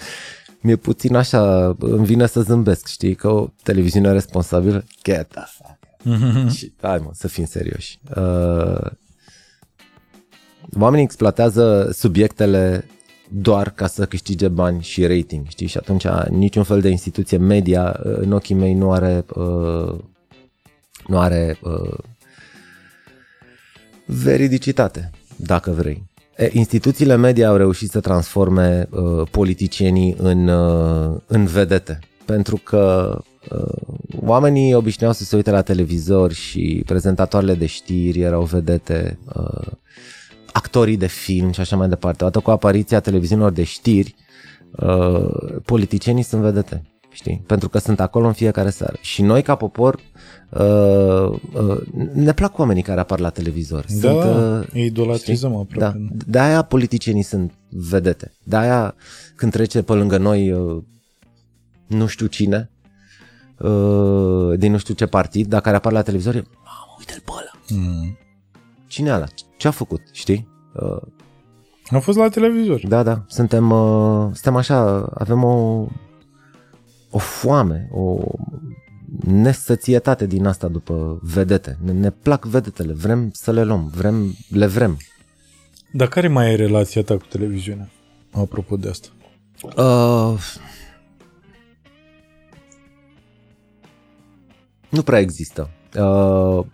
mie puțin așa îmi vine să zâmbesc, știi, că o televiziune responsabilă, get the fuck. Și, hai mă, să fim serioși. Uh, oamenii exploatează subiectele doar ca să câștige bani și rating, știi? Și atunci niciun fel de instituție media uh, în ochii mei nu are uh, nu are uh, veridicitate, dacă vrei. E, instituțiile media au reușit să transforme uh, politicienii în, uh, în vedete, pentru că uh, oamenii obișnuiau să se uite la televizor și prezentatoarele de știri erau vedete, uh, actorii de film și așa mai departe. Odată cu apariția televiziunilor de știri, uh, politicienii sunt vedete, știi? Pentru că sunt acolo în fiecare seară. Și noi, ca popor, uh, uh, ne plac oamenii care apar la televizor. Da, sunt, uh, îi idolatrizăm da. aproape. De-aia politicienii sunt vedete. De-aia când trece pe lângă noi uh, nu știu cine, uh, din nu știu ce partid, dar care apar la televizor, e, mamă, uite-l pe ăla. Mm. Cine e ăla? Ce a făcut? Știi? Uh, A fost la televizor. da, da, suntem, uh, suntem așa, avem o, o foame, o nesățietate din asta după vedete. Ne, ne plac vedetele, vrem să le luăm, vrem, le vrem. Dar care mai e relația ta cu televiziunea? Apropo de asta. Uh, nu prea există. Uh,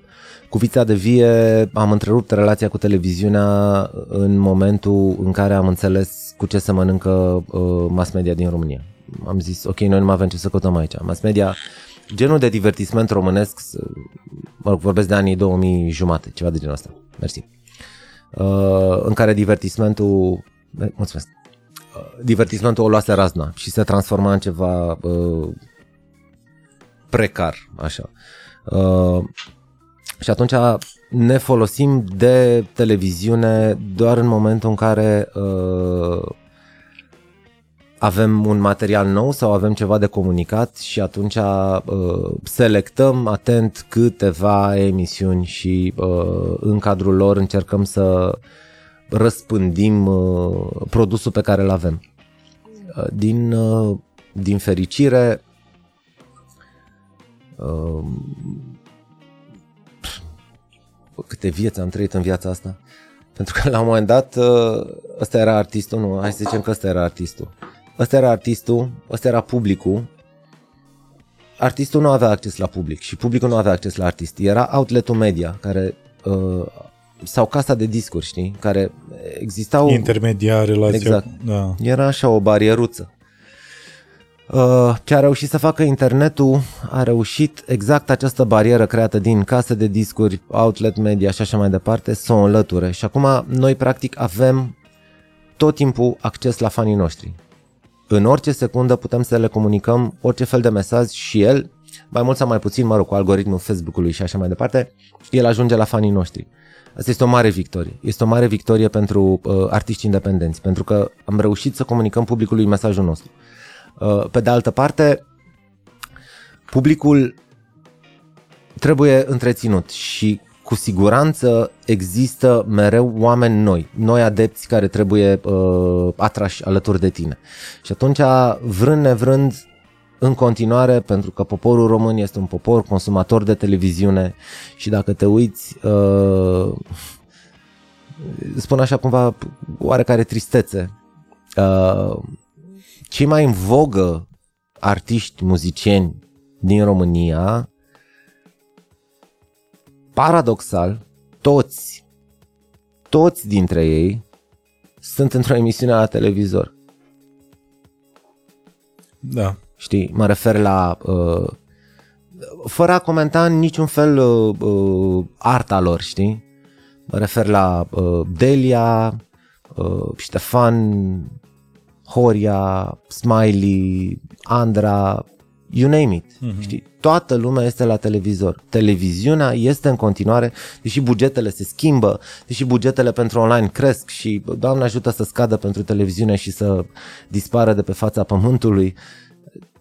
cu Vița de Vie am întrerupt relația cu televiziunea în momentul în care am înțeles cu ce se mănâncă uh, mass media din România. Am zis, ok, noi nu mai avem ce să căutăm aici. Mass media, genul de divertisment românesc, mă rog, vorbesc de anii 2000 jumate, ceva de genul ăsta. Mersi. Uh, în care divertismentul... Mulțumesc. divertismentul o luase razna și se transforma în ceva uh, precar, așa. Uh, și atunci ne folosim de televiziune doar în momentul în care uh, avem un material nou sau avem ceva de comunicat și atunci uh, selectăm atent câteva emisiuni și uh, în cadrul lor încercăm să răspândim uh, produsul pe care îl avem. Uh, din, uh, din fericire, uh, câte vieți am trăit în viața asta. Pentru că la un moment dat uh, ăsta era artistul, nu, hai să zicem că ăsta era artistul. Ăsta era artistul, ăsta era publicul. Artistul nu avea acces la public și publicul nu avea acces la artist. Era outletul media care uh, sau casa de discuri, știi, care existau Intermediar, relația. Exact. Da. era așa o barieruță. Uh, Ce a reușit să facă internetul a reușit exact această barieră creată din case de discuri, outlet media și așa mai departe să o înlăture. Și acum noi practic avem tot timpul acces la fanii noștri. În orice secundă putem să le comunicăm orice fel de mesaj și el, mai mult sau mai puțin, mă rog, cu algoritmul Facebook-ului și așa mai departe, el ajunge la fanii noștri. Asta este o mare victorie. Este o mare victorie pentru uh, artiști independenți, pentru că am reușit să comunicăm publicului mesajul nostru. Uh, pe de altă parte, publicul trebuie întreținut și cu siguranță există mereu oameni noi, noi adepți care trebuie uh, atrași alături de tine. Și atunci, vrând nevrând, în continuare, pentru că poporul român este un popor consumator de televiziune și dacă te uiți, uh, spun așa cumva, oarecare tristețe, uh, cei mai în vogă artiști, muzicieni din România, paradoxal, toți, toți dintre ei sunt într-o emisiune la televizor. Da. Știi, mă refer la uh, fără a comenta în niciun fel uh, uh, arta lor, știi? Mă refer la uh, Delia, uh, Ștefan, Horia, Smiley, Andra, you name it. Mm-hmm. Știi? Toată lumea este la televizor. Televiziunea este în continuare, deși bugetele se schimbă, deși bugetele pentru online cresc și Doamne ajută să scadă pentru televiziune și să dispară de pe fața pământului.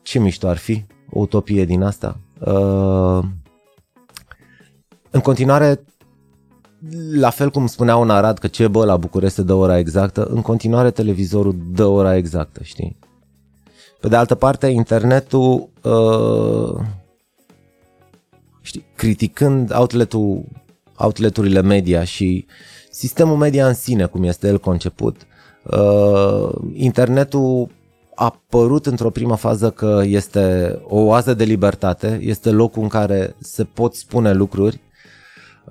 Ce mișto ar fi o utopie din asta. Uh, în continuare, la fel cum spunea un Arad că ce bă la București dă ora exactă, în continuare televizorul dă ora exactă, știi? Pe de altă parte, internetul, uh, știi, criticând outletul, outleturile media și sistemul media în sine, cum este el conceput, uh, internetul a părut într-o primă fază că este o oază de libertate, este locul în care se pot spune lucruri.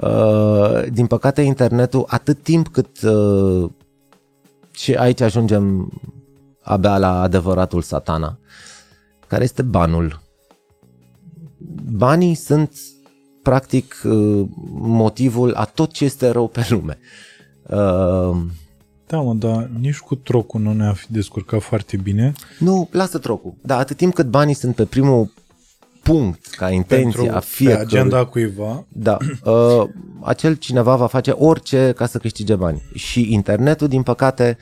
Uh, din păcate, internetul, atât timp cât uh, și aici ajungem abia la adevăratul satana, care este banul. Banii sunt practic uh, motivul a tot ce este rău pe lume. Uh, Da, mă, dar nici cu trocul nu ne-a fi descurcat foarte bine. nu, lasă trocul. Dar atât timp cât banii sunt pe primul punct ca intenție pentru a pe fiecărui, agenda cuiva. Da, uh, acel cineva va face orice ca să câștige bani. Și internetul, din păcate,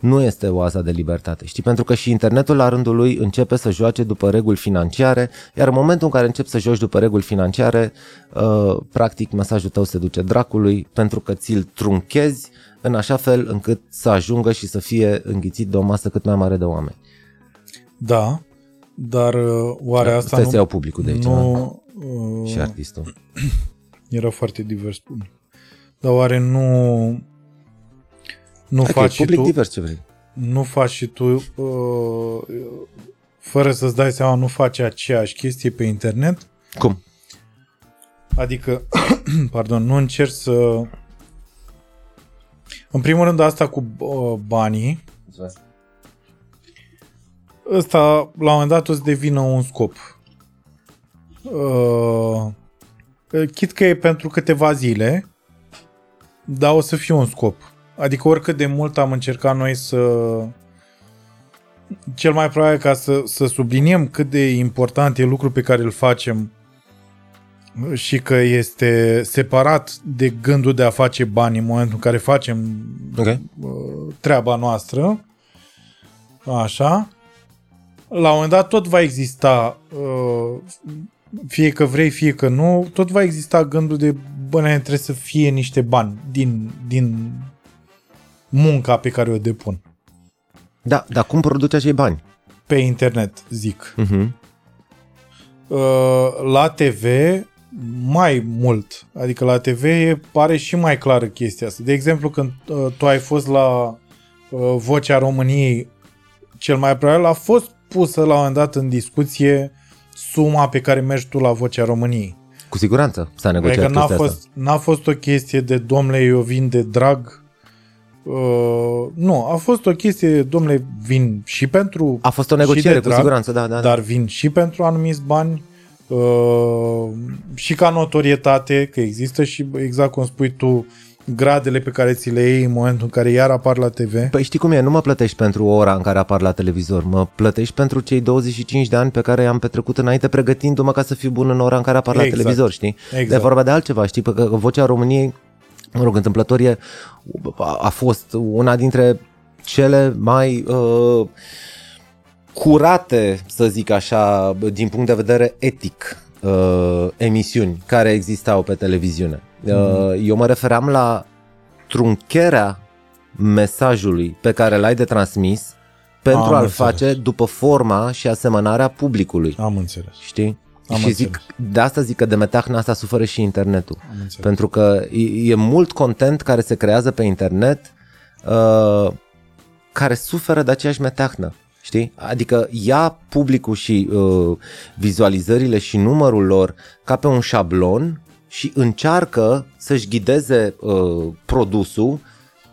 nu este oaza de libertate. Știi, pentru că și internetul la rândul lui începe să joace după reguli financiare, iar în momentul în care începi să joci după reguli financiare, uh, practic mesajul tău se duce dracului pentru că ți-l trunchezi în așa fel încât să ajungă și să fie înghițit de o masă cât mai mare de oameni. Da, dar uh, oare asta Stai nu... să iau publicul de aici, nu uh, și artistul. era foarte divers public. Dar oare nu nu Ok, faci și public tu divers ce vrei. nu faci și tu uh, fără să-ți dai seama nu faci aceeași chestie pe internet? Cum? Adică, pardon, nu încerci să în primul rând asta cu uh, banii ăsta la un moment dat o să devină un scop. Uh, chit că e pentru câteva zile, dar o să fie un scop. Adică oricât de mult am încercat noi să cel mai probabil ca să, să subliniem cât de important e lucru pe care îl facem și că este separat de gândul de a face bani în momentul în care facem Ok. uh, treaba noastră, așa, la un moment dat tot va exista, uh, fie că vrei, fie că nu, tot va exista gândul de, bă, ne trebuie să fie niște bani din, din munca pe care o depun. Da, dar cum produci acei bani? Pe internet, zic. Uh-huh. Uh, la TV mai mult. Adică la TV e, pare și mai clară chestia asta. De exemplu, când uh, tu ai fost la uh, Vocea României, cel mai probabil a fost pusă la un moment dat în discuție suma pe care mergi tu la Vocea României. Cu siguranță s-a negociat Adică n-a chestia asta. fost, n-a fost o chestie de domnule, eu vin de drag. Uh, nu, a fost o chestie de domnule, vin și pentru A fost o și de negociere, cu drag, siguranță, da, da. da. dar vin și pentru anumiți bani uh, și ca notorietate, că există și exact cum spui tu, gradele pe care ți le iei în momentul în care iar apar la TV. Păi știi cum e, nu mă plătești pentru ora în care apar la televizor, mă plătești pentru cei 25 de ani pe care i-am petrecut înainte pregătindu-mă ca să fiu bun în ora în care apar la Exact. televizor, știi? Exact. De vorba de altceva, știi, că Vocea României, mă rog, întâmplător e, a, a fost una dintre cele mai uh, curate, să zic așa, din punct de vedere etic, uh, emisiuni care existau pe televiziune. Uh, eu mă refeream la truncherea mesajului pe care l-ai de transmis pentru Am a-l înțeles. face după forma și asemănarea publicului. Am înțeles. Știi? Am și zic, de asta zic că de metahna asta suferă și internetul. Am înțeles. Pentru că e, e mult content care se creează pe internet uh, care suferă de aceeași meteahnă. Știi? Adică ia publicul și uh, vizualizările și numărul lor ca pe un șablon și încearcă să-și ghideze uh, produsul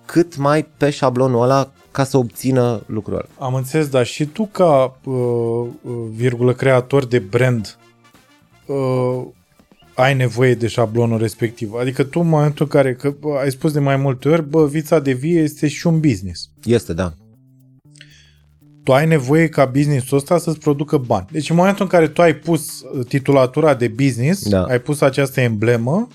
cât mai pe șablonul ăla ca să obțină lucrul ăla. Am înțeles, dar și tu ca uh, uh, virgulă creator de brand uh, ai nevoie de șablonul respectiv. Adică tu în momentul în care, că bă, ai spus de mai multe ori, bă, vița de vie este și un business. Este, da. tu ai nevoie ca business-ul ăsta să-ți producă bani. Deci în momentul în care tu ai pus uh, titulatura de business, Da. ai pus această emblemă,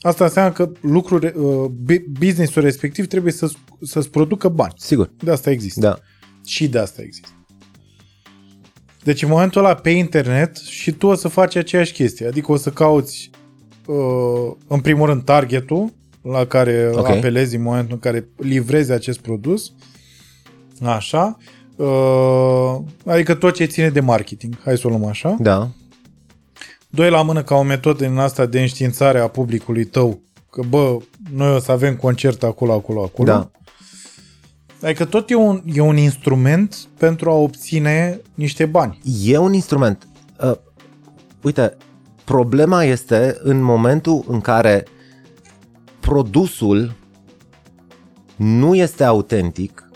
asta înseamnă că lucrul, uh, bu- business-ul respectiv trebuie să, să-ți producă bani. Sigur. De asta există. Da. Și de asta există. Deci în momentul ăla pe internet și tu o să faci aceeași chestie. Adică o să cauți uh, în primul rând targetul la care Ok. apelezi în momentul în care livrezi acest produs. Așa. Uh, adică tot ce ține de marketing. Hai să o luăm așa. Da. Doi la mână ca o metodă din asta de înștiințare a publicului tău. Că bă, noi o să avem concert acolo, acolo, acolo. Da. Adică tot e un, e un instrument pentru a obține niște bani. E un instrument. Uh, uite, problema este în momentul în care produsul nu este autentic.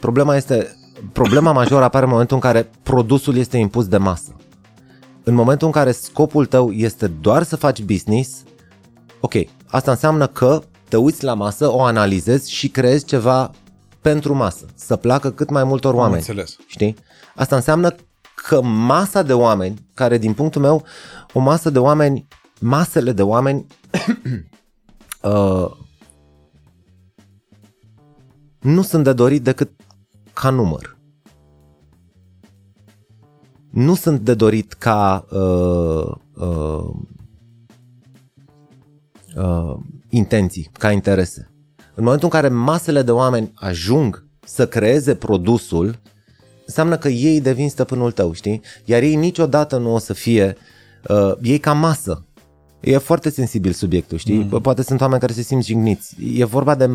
Problema este problema majoră apare în momentul în care produsul este impus de masă. În momentul în care scopul tău este doar să faci business, ok, asta înseamnă că te uiți la masă, o analizezi și creezi ceva pentru masă, să placă cât mai multor Am oameni. înțeles. Știi? Asta înseamnă că masa de oameni, care din punctul meu, o masă de oameni, masele de oameni uh, nu sunt de dorit decât ca număr. Nu sunt de dorit ca uh, uh, uh, intenții, ca interese. În momentul în care masele de oameni ajung să creeze produsul, înseamnă că ei devin stăpânul tău, știi? Iar ei niciodată nu o să fie, uh, ei ca masă. E foarte sensibil subiectul, știi? Mm. Poate sunt oameni care se simt jigniți. E vorba de m-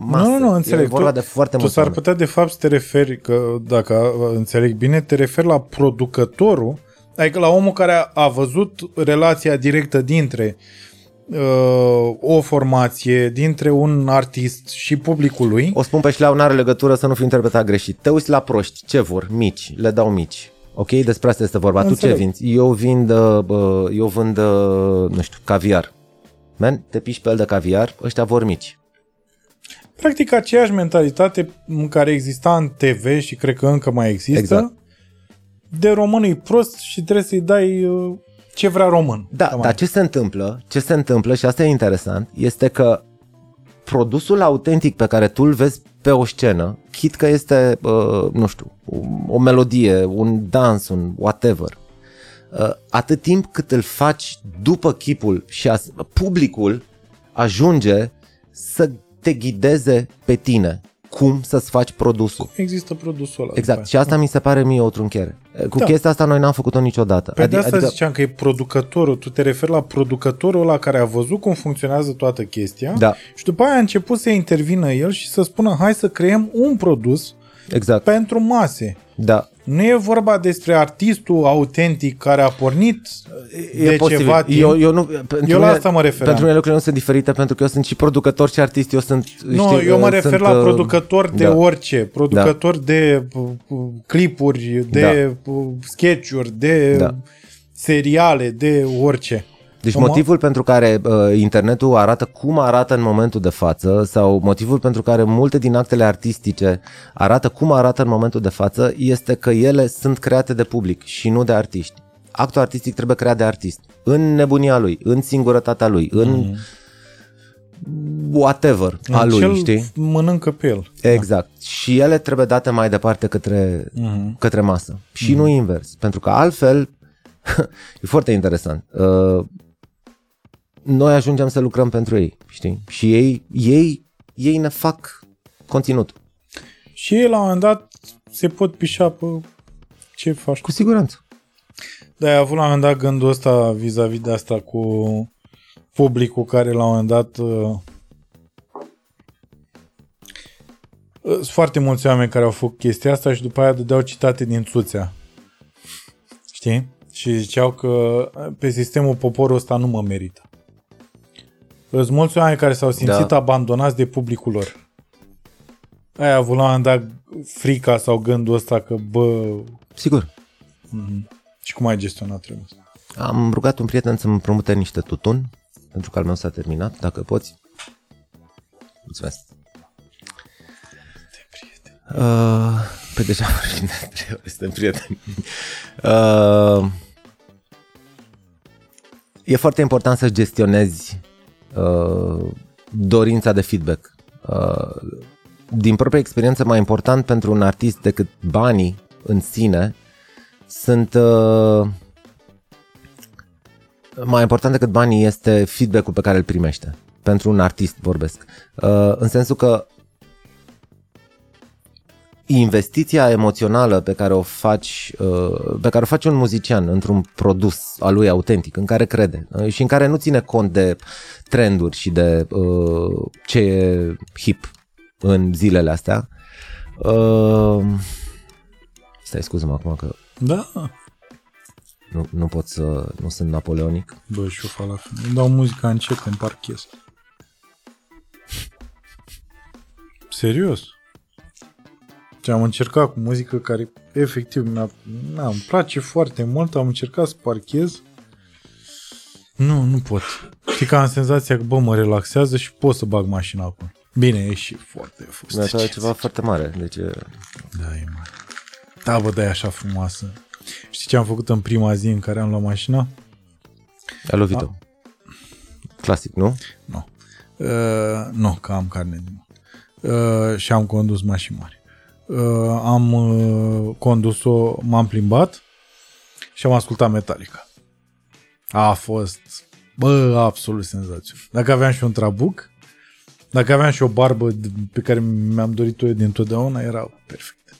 masă. Nu, nu, nu, înțeleg. E vorba tu, de foarte tu mulți s-ar oameni. putea de fapt să te referi, că dacă uh, înțeleg bine, te referi la producătorul, adică la omul care a, a văzut relația directă dintre uh, o formație, dintre un artist și publicul lui. O spun pe șleau, n-are legătură să nu fi interpretat greșit. Te uiți la proști, ce vor? Mici, le dau mici. Ok, despre asta este vorba. Înțeleg. Tu ce vinzi? Eu vind, uh, uh, eu vând, uh, nu știu, caviar. Man, te piși pe el de caviar, ăștia vor mici. Practic aceeași mentalitate în care exista în TV și cred că încă mai există. Exact. De român e prost și trebuie să-i dai uh, ce vrea român. Da, Cam dar ce se întâmplă, ce se întâmplă și asta e interesant, este că produsul autentic pe care tu îl vezi pe o scenă, chit că este, uh, nu știu, o melodie, un dans, un whatever, uh, atât timp cât îl faci după chipul și as- publicul ajunge să te ghideze pe tine cum să-ți faci produsul. Există produsul ăla. Exact. după Și asta mi se pare mie o trunchiere. Cu Da. chestia asta noi n-am făcut-o niciodată. Pe de asta ziceam că e producătorul. Tu te referi la producătorul ăla care a văzut cum funcționează toată chestia Da. și după aia a început să intervină el și să spună hai să creăm un produs Exact. pentru mase. Da. Nu e vorba despre artistul autentic care a pornit E de posibil. ceva timp. Eu, eu, nu, pentru Eu la mine- asta mă refeream. Pentru mine lucrurile nu sunt diferite pentru că eu sunt și producător și artist. Eu sunt, Nu, știi, eu mă uh, refer sunt, la uh, producător de da. orice, producător de uh, uh, clipuri, de uh, sketch-uri, de Da. seriale, de orice. Deci Mă- motivul pentru care uh, internetul arată cum arată în momentul de față sau motivul pentru care multe din actele artistice arată cum arată în momentul de față este că ele sunt create de public și nu de artiști. Actul artistic trebuie creat de artist. În nebunia lui, în singurătatea lui, în whatever a lui, Cel știi? mănâncă pe el. Exact. Și ele trebuie date mai departe către, Mhm. către masă. Și nu invers. Pentru că altfel, e foarte interesant. Uh, noi ajungem să lucrăm pentru ei, știi? Și ei, ei, ei ne fac conținut. Și ei la un moment dat se pot pișa pe ce faci. Cu siguranță. Da, ai avut la un moment dat gândul ăsta vis-a-vis de asta cu publicul care la un moment dat uh, uh, sunt foarte mulți oameni care au făcut chestia asta și după aia dădeau citate din Țuțea. Știi? Și ziceau că uh, pe sistemul poporul ăsta nu mă merită. Sunt mulți oameni care s-au simțit Da. abandonați de publicul lor. Ai avut la un moment dat frica sau gândul ăsta că, bă, Sigur. și cum ai gestionat treaba asta? Am rugat un prieten să-mi promute niște tutun, pentru că al meu s-a terminat, dacă poți. Mulțumesc. Uh, pe deja vorbim de trei ori, suntem prieteni. Uh, e foarte important să gestionezi uh, dorința de feedback. Uh, din propria experiență, mai important pentru un artist decât banii în sine sunt uh, mai important decât banii este feedback-ul pe care îl primește. Pentru un artist vorbesc. Uh, în sensul că investiția emoțională pe care o faci, uh, pe care o face un muzician într-un produs al lui autentic, în care crede uh, și în care nu ține cont de trenduri și de uh, ce e hip în zilele astea. Uh, stai, scuză-mă acum că Da, nu, nu pot să, nu sunt napoleonic. Bă, și eu fac la fel. Îmi dau muzica încet, în parchez. Serios. Ce am încercat cu muzică care efectiv mi-a, na, îmi place foarte mult, am încercat să parchez. Nu, nu pot. Știi că am senzația că, bă, mă relaxează și pot să bag mașina acum. Bine, e și foarte fost. Mi-a dat ceva foarte mare, deci e- Da, e mare. Da, bă, da, e așa frumoasă. Știi ce am făcut în prima zi în care am luat mașina? a lovit-o. Clasic, nu? Nu. Uh, nu, că am carne din uh, și am condus mașini mari. Uh, am uh, condus-o, m-am plimbat și am ascultat Metallica. A fost, bă, absolut senzațional. Dacă aveam și un trabuc, dacă aveam și o barbă d- pe care mi-am dorit-o eu dintotdeauna, era perfect.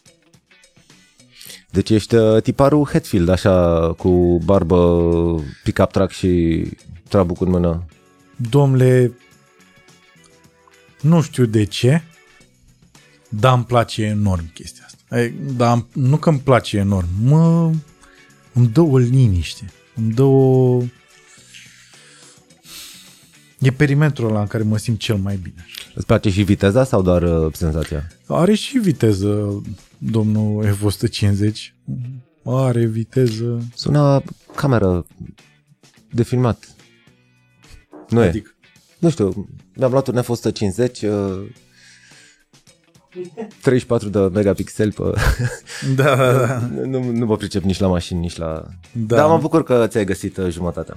Deci ești uh, tiparul Hetfield, așa, cu barbă, pick-up truck și trabuc în mână. Domnule, nu știu de ce, dar îmi place enorm chestia asta. Ai- Dar nu că îmi place enorm, mă, îmi dă o liniște, îmi dă o... E perimetrul ăla în care mă simt cel mai bine. Îți place și viteza sau doar uh, senzația? Are și viteză, domnul F-150. Are viteză. Sună cameră de filmat. Nu e. Adică, Nu știu, mi-am luat un F-150, uh, 34 de megapixeli pe... Da, da, da. nu, nu mă pricep nici la mașini, nici la... Da. Da. Dar mă bucur că ți-ai găsit uh, jumătatea.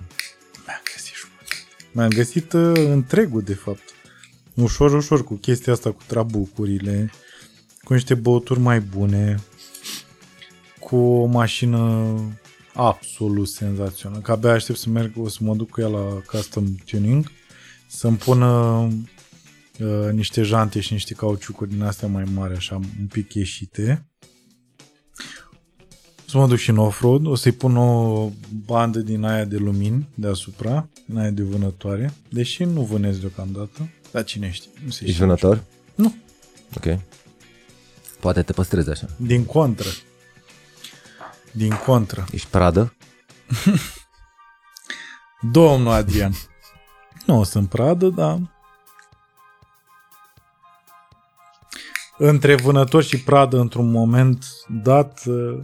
Mi-am găsit jumătate. Mi-am găsit uh, întregul, de fapt. Ușor, ușor, cu chestia asta, cu trabucurile, cu niște băuturi mai bune, cu o mașină absolut senzațională. Că abia aștept să merg, o să mă duc cu ea la custom tuning, să-mi pună uh, niște jante și niște cauciucuri din astea mai mari, așa, un pic ieșite. O să mă duc și în off-road, o să-i pun o bandă din aia de lumini deasupra, din aia de vânătoare, deși nu vânez deocamdată, dar cine știe, nu se Ești știe. vânător? Nu. Ok. Poate te păstrezi așa. Din contră. Din contră. Ești pradă? Domnul Adrian. Nu sunt pradă, dar... Între vânător și pradă, într-un moment dat, uh,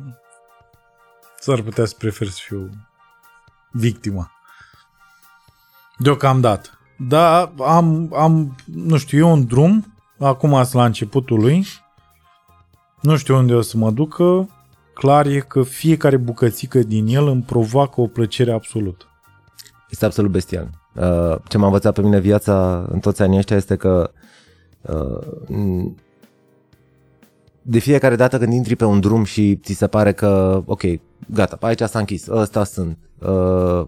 s-ar putea să prefer să fiu victima. Deocamdată. Da, am, am, nu știu, e un drum, acum sunt la începutul lui, nu știu unde o să mă ducă, clar e că fiecare bucățică din el îmi provoacă o plăcere absolută. Este absolut bestial. Uh, Ce m-a învățat pe mine viața în toți anii ăștia este că uh, n- de fiecare dată când intri pe un drum și ți se pare că, ok, gata, aici s-a închis, ăsta sunt, uh,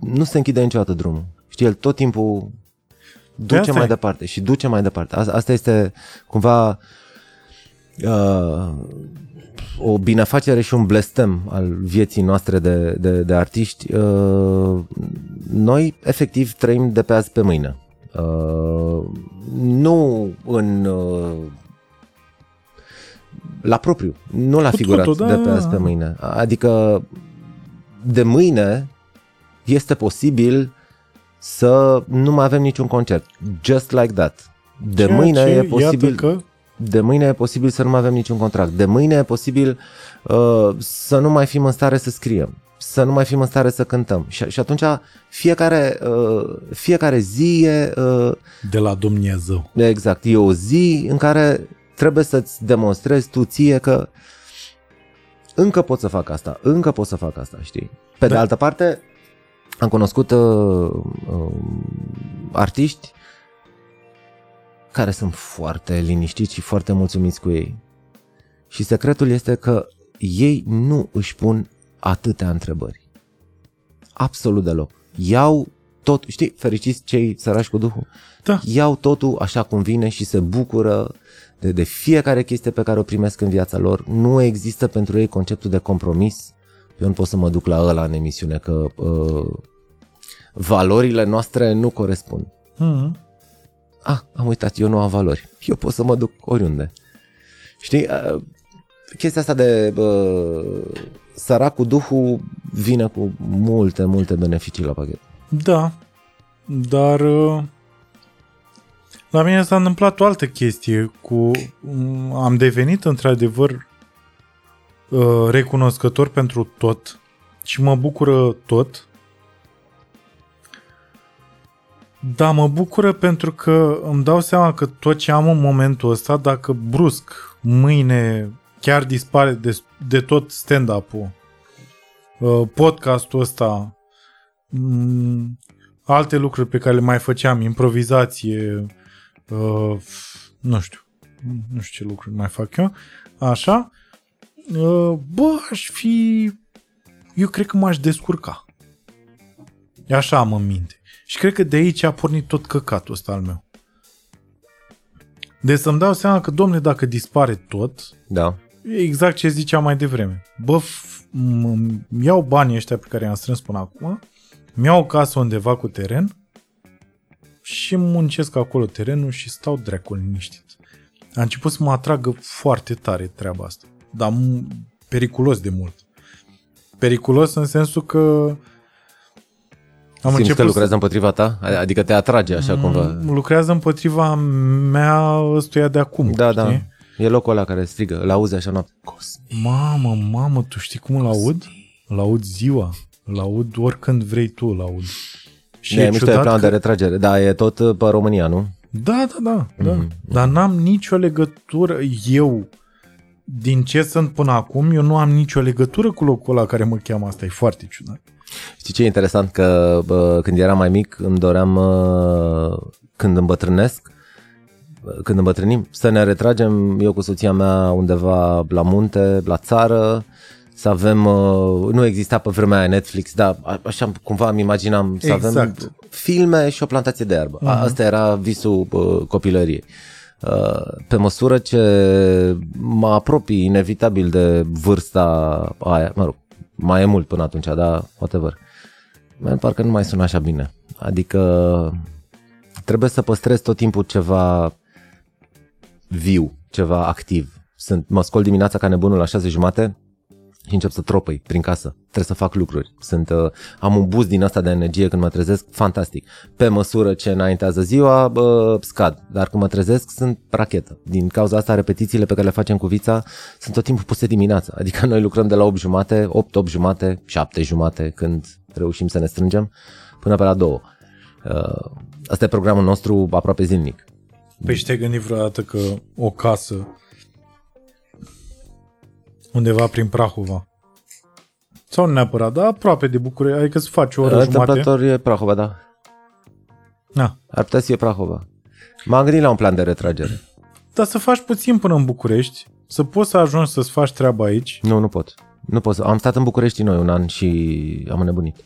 nu se închide niciodată drumul. Știi, el tot timpul duce asta mai e. departe și duce mai departe. Asta, asta este cumva uh, o binefacere și un blestem al vieții noastre de, de, de artiști. Uh, noi efectiv trăim de pe azi pe mâine. Uh, nu în uh, la propriu, nu la Cu figurat totul, de da, pe azi da, pe da. mâine. Adică de mâine este posibil să nu mai avem niciun concert. Just like that. De Ceea mâine ce, e posibil Iată că de mâine e posibil să nu mai avem niciun contract. De mâine e posibil uh, să nu mai fim în stare să scriem, să nu mai fim în stare să cântăm. Și, și atunci fiecare, uh, fiecare zi e, uh, de la Dumnezeu. exact, e o zi în care trebuie să-ți demonstrezi tu ție că încă pot să fac asta, încă pot să fac asta, știi? Pe de Da. altă parte, am cunoscut uh, uh, artiști care sunt foarte liniștiți și foarte mulțumiți cu ei. Și secretul este că ei nu își pun atâtea întrebări. Absolut deloc. Iau tot, știi, fericiți cei sărași cu Duhul? Da. Iau totul așa cum vine și se bucură de, de fiecare chestie pe care o primesc în viața lor. Nu există pentru ei conceptul de compromis. Eu nu pot să mă duc la ăla în emisiune, că uh, valorile noastre nu corespund. Mm-hmm. Ah, am uitat, eu nu am valori. Eu pot să mă duc oriunde. Știi, uh, chestia asta de uh, sărac cu Duhul vine cu multe, multe beneficii la pachet. Da, dar uh, la mine s-a întâmplat o altă chestie cu um, am devenit într-adevăr uh, recunoscător pentru tot și mă bucură tot. Da, mă bucură pentru că îmi dau seama că tot ce am în momentul ăsta, dacă brusc, mâine chiar dispare de, de tot stand-up-ul, uh, podcastul ăsta, mm, alte lucruri pe care le mai făceam, improvizație, uh, nu știu, nu știu ce lucruri mai fac eu, așa, uh, bă, aș fi, eu cred că m-aș descurca. Așa am în minte. Și cred că de aici a pornit tot căcatul ăsta al meu. Deci să-mi dau seama că, domne, dacă dispare tot, Da. E exact ce ziceam mai devreme. Bă, f- m- iau banii ăștia pe care i-am strâns până acum, mi-au o casă undeva cu teren și muncesc acolo terenul și stau dracul liniștit. A început să mă atragă foarte tare treaba asta, dar m- periculos de mult. Periculos în sensul că am Simți că început lucrează împotriva ta? Adică te atrage așa cumva. să... lucrează împotriva mea ăstuia de acum. Da, da. știi? E locul ăla care strigă, îl auzi așa noapte. Mamă, mamă, tu știi cum îl aud? Îl aud ziua. Îl aud oricând vrei tu, îl aud. Și E e, mișto e ciudat plan că, de retragere. Da, e tot uh, pe România, nu? Da, da, da. da. Mhm. Dar n-am nicio legătură, eu, din ce sunt până acum, eu nu am nicio legătură cu locul ăla care mă cheamă. Asta e foarte ciudat. Știi ce e interesant? Că bă, când eram mai mic îmi doream, uh, când îmbătrânesc, uh, când îmbătrânim, să ne retragem eu cu soția mea undeva la munte, la țară, să avem, uh, nu exista pe vremea aia Netflix, dar a- așa cumva îmi imaginam să avem Exact. filme și o plantație de iarbă. Uh-huh. Asta era visul uh, copilăriei. Uh, Pe măsură ce mă apropii inevitabil de vârsta aia, mă rog, mai e mult până atunci, dar whatever. Man, parcă nu mai sună așa bine. Adică trebuie să păstrez tot timpul ceva viu, ceva activ. Sunt, mă scol dimineața ca nebunul la șase jumate și încep să tropăi prin casă. Trebuie să fac lucruri. Sunt, uh, am un boost din asta de energie când mă trezesc, fantastic. Pe măsură ce înaintează ziua, bă, scad. Dar când mă trezesc, sunt rachetă. Din cauza asta, repetițiile pe care le facem cu vița sunt tot timpul puse dimineața. Adică noi lucrăm de la 8 jumate, 8, 8 jumate, 7 jumate când reușim să ne strângem, până pe la 2. Uh, Asta e programul nostru aproape zilnic. Păi și te-ai gândit vreodată că o casă undeva prin Prahova sau nu neapărat, dar aproape de București, adică să faci o oră jumate. Întâmplător e Prahova, da. Na. Ar putea să fie Prahova. M-am gândit la un plan de retragere. Dar să faci puțin până în București, să poți să ajungi să-ți faci treaba aici. Nu, nu pot. Nu pot. să- Am stat în București noi un an și am înnebunit.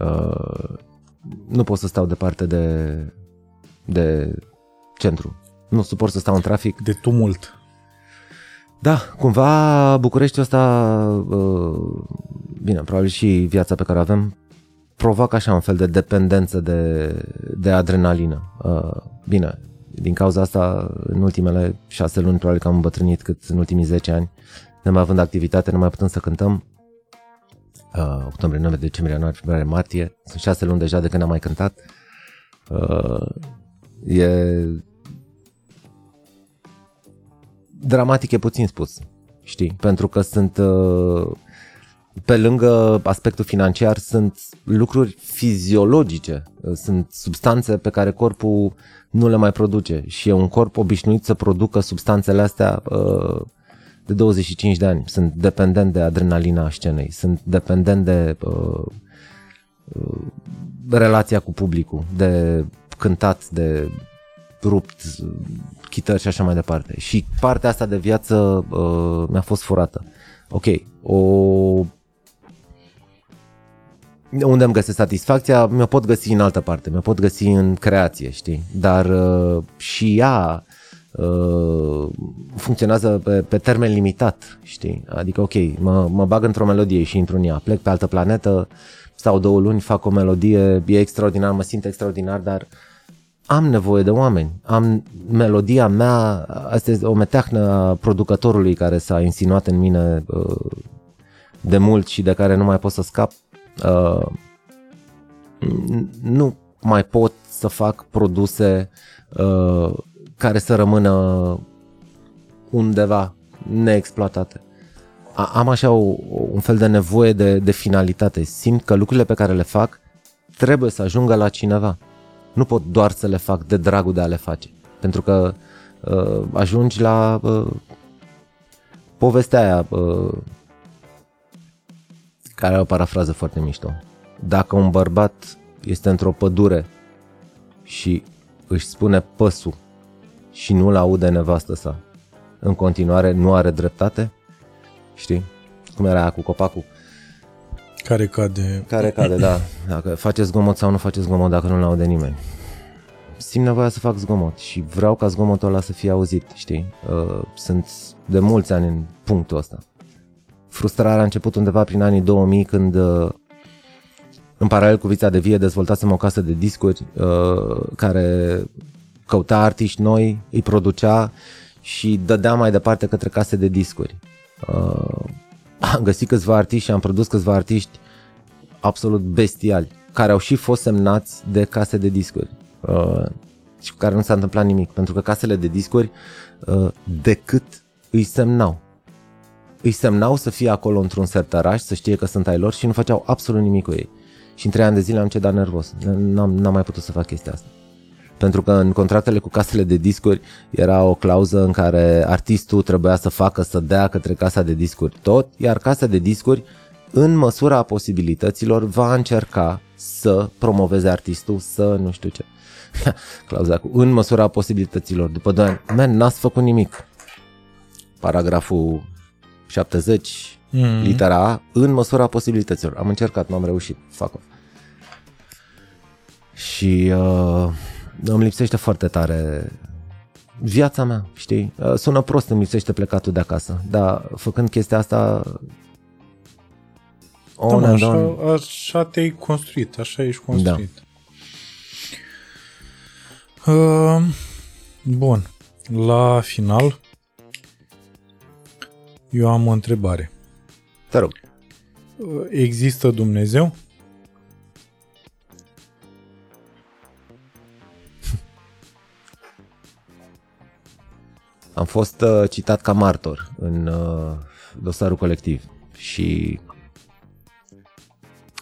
Uh, nu pot să stau departe de, de centru. Nu suport să stau în trafic. De tumult. Da, cumva Bucureștiul ăsta, uh, bine, probabil și viața pe care o avem, provoacă așa un fel de dependență de, de adrenalină. Uh, bine, din cauza asta, în ultimele șase luni, probabil că am îmbătrânit cât în ultimii 10 ani, ne mai având activitate, nu mai putem să cântăm. Uh, octombrie, noiembrie, decembrie, ianuarie, februarie, martie. Sunt șase luni deja de când am mai cântat. Uh, e dramatic e puțin spus, știi? Pentru că sunt, uh, pe lângă aspectul financiar, sunt lucruri fiziologice, uh, sunt substanțe pe care corpul nu le mai produce și e un corp obișnuit să producă substanțele astea uh, de 25 de ani. Sunt dependent de adrenalina scenei, sunt dependent de uh, uh, relația cu publicul, de cântat, de rupt chitări și așa mai departe. Și partea asta de viață uh, mi-a fost furată. Ok, o... Unde îmi găsesc satisfacția, mi-o pot găsi în altă parte, mi-o pot găsi în creație, știi? Dar uh, și ea uh, funcționează pe, pe termen limitat, știi? Adică, ok, mă, mă bag într-o melodie și intru în ea, plec pe altă planetă, stau două luni, fac o melodie, e extraordinar, mă simt extraordinar, dar am nevoie de oameni. Am melodia mea, asta este o meteahnă a producătorului care s-a insinuat în mine uh, de mult și de care nu mai pot să scap. Uh, n- nu mai pot să fac produse uh, care să rămână undeva neexploatate. A- Am așa o, un fel de nevoie de, de finalitate. Simt că lucrurile pe care le fac trebuie să ajungă la cineva. Nu pot doar să le fac de dragul de a le face. Pentru că uh, ajungi la uh, povestea aia uh, care are o parafrază foarte mișto. Dacă un bărbat este într-o pădure și își spune păsul și nu-l aude nevastă sa, în continuare nu are dreptate? Știi? Cum era aia cu copacul? Care cade... Care cade, da. Dacă faceți zgomot sau nu faceți zgomot dacă nu-l aude nimeni. Simt nevoia să fac zgomot și vreau ca zgomotul ăla să fie auzit, știi? Uh, Sunt de mulți ani în punctul ăsta. Frustrarea a început undeva prin anii 2000 când uh, în paralel cu Vița de Vie dezvoltasem o casă de discuri uh, care căuta artiști noi, îi producea și dădea mai departe către case de discuri. Uh, am găsit câțiva artiști și am produs câțiva artiști absolut bestiali, care au și fost semnați de case de discuri uh, și cu care nu s-a întâmplat nimic, pentru că casele de discuri uh, decât îi semnau. Îi semnau să fie acolo într-un sertăraș, să știe că sunt ai lor și nu făceau absolut nimic cu ei. Și în trei ani de zile am cedat nervos. N-am, n-am mai putut să fac chestia asta. Pentru că în contractele cu casele de discuri era o clauză în care artistul trebuia să facă, să dea către casa de discuri tot, iar casa de discuri, în măsura posibilităților, va încerca să promoveze artistul, să nu știu ce. Clauza cu în măsura posibilităților. După 2 ani, man, n-ați făcut nimic. Paragraful 70, Mm. litera A, în măsura posibilităților. Am încercat, n-am reușit. Fuck off. Și uh, îmi lipsește foarte tare viața mea, știi? Uh, sună prost, îmi lipsește plecatul de acasă, dar făcând chestia asta Da, on mă, and așa, on, așa te-ai construit, așa ești construit. Da. Uh, bun. La final, eu am o întrebare. te rog. Uh, Există Dumnezeu? Am fost uh, citat ca martor în uh, dosarul colectiv și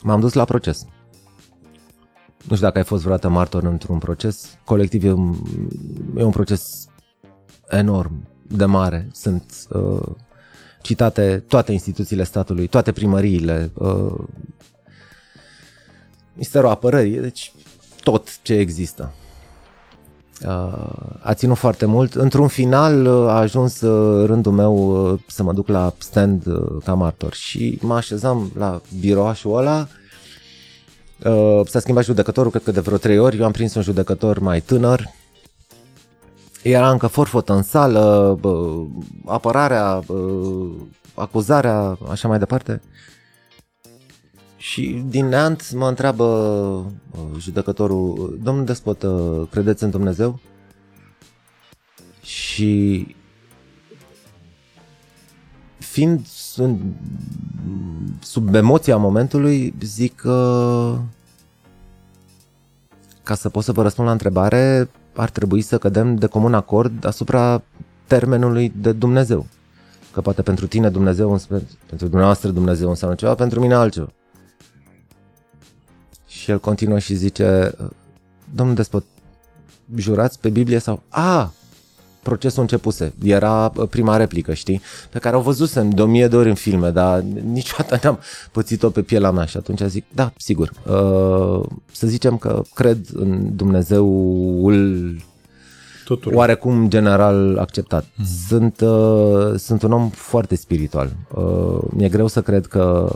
m-am dus la proces. Nu știu dacă ai fost vreodată martor într-un proces. Colectiv e un, e un proces enorm, de mare. Sunt uh, citate toate instituțiile statului, toate primăriile, uh, Ministerul Apărării, deci tot ce există. Uh, a ținut foarte mult. Într-un final uh, a ajuns uh, rândul meu uh, să mă duc la stand uh, ca martor și mă așezam la biroașul ăla. Uh, S-a schimbat judecătorul, cred că de vreo trei ori. Eu am prins un judecător mai tânăr. Era încă forfot în sală, bă, apărarea, bă, acuzarea, așa mai departe. Și din neant mă întreabă uh, judecătorul, domnul despot, uh, credeți în Dumnezeu? Și fiind în, sub emoția momentului, zic că ca să pot să vă răspund la întrebare, ar trebui să cădem de comun acord asupra termenului de Dumnezeu. Că poate pentru tine Dumnezeu, înse- pentru dumneavoastră Dumnezeu înseamnă ceva, pentru mine altceva. Și el continuă și zice, domnul despot, jurați pe Biblie sau... A, procesul începuse. Era uh, prima replică, știi? Pe care o văzusem de o mie de ori în filme, dar niciodată n-am pățit-o pe pielea mea și atunci zic, da, sigur. Uh, să zicem că cred în Dumnezeul Totul. oarecum general acceptat. Sunt, uh, sunt un om foarte spiritual. Uh, mi-e greu să cred că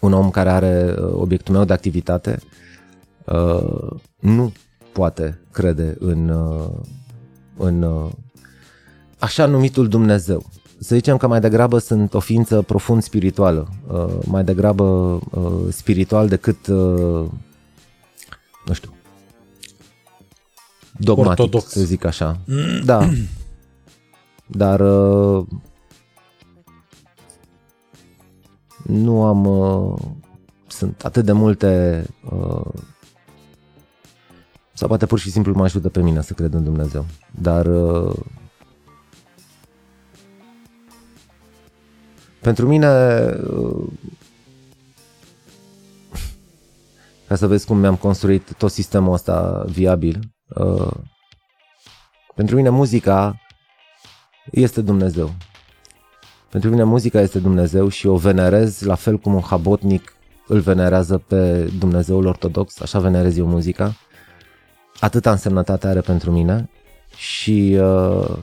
un om care are uh, obiectul meu de activitate uh, nu poate crede în, uh, în uh, așa numitul Dumnezeu. Să zicem că mai degrabă sunt o ființă profund spirituală, uh, mai degrabă uh, spiritual decât, uh, nu știu, dogmatic, Ortodox. să zic așa. Da. Dar nu am uh, sunt atât de multe uh, sau poate pur și simplu mă ajută pe mine să cred în Dumnezeu. Dar uh, pentru mine uh, ca să vezi cum mi-am construit tot sistemul ăsta viabil uh, pentru mine muzica este Dumnezeu. Pentru mine muzica este Dumnezeu și o venerez la fel cum un habotnic îl venerează pe Dumnezeul ortodox, așa venerez eu muzica. Atâta însemnătate are pentru mine și uh,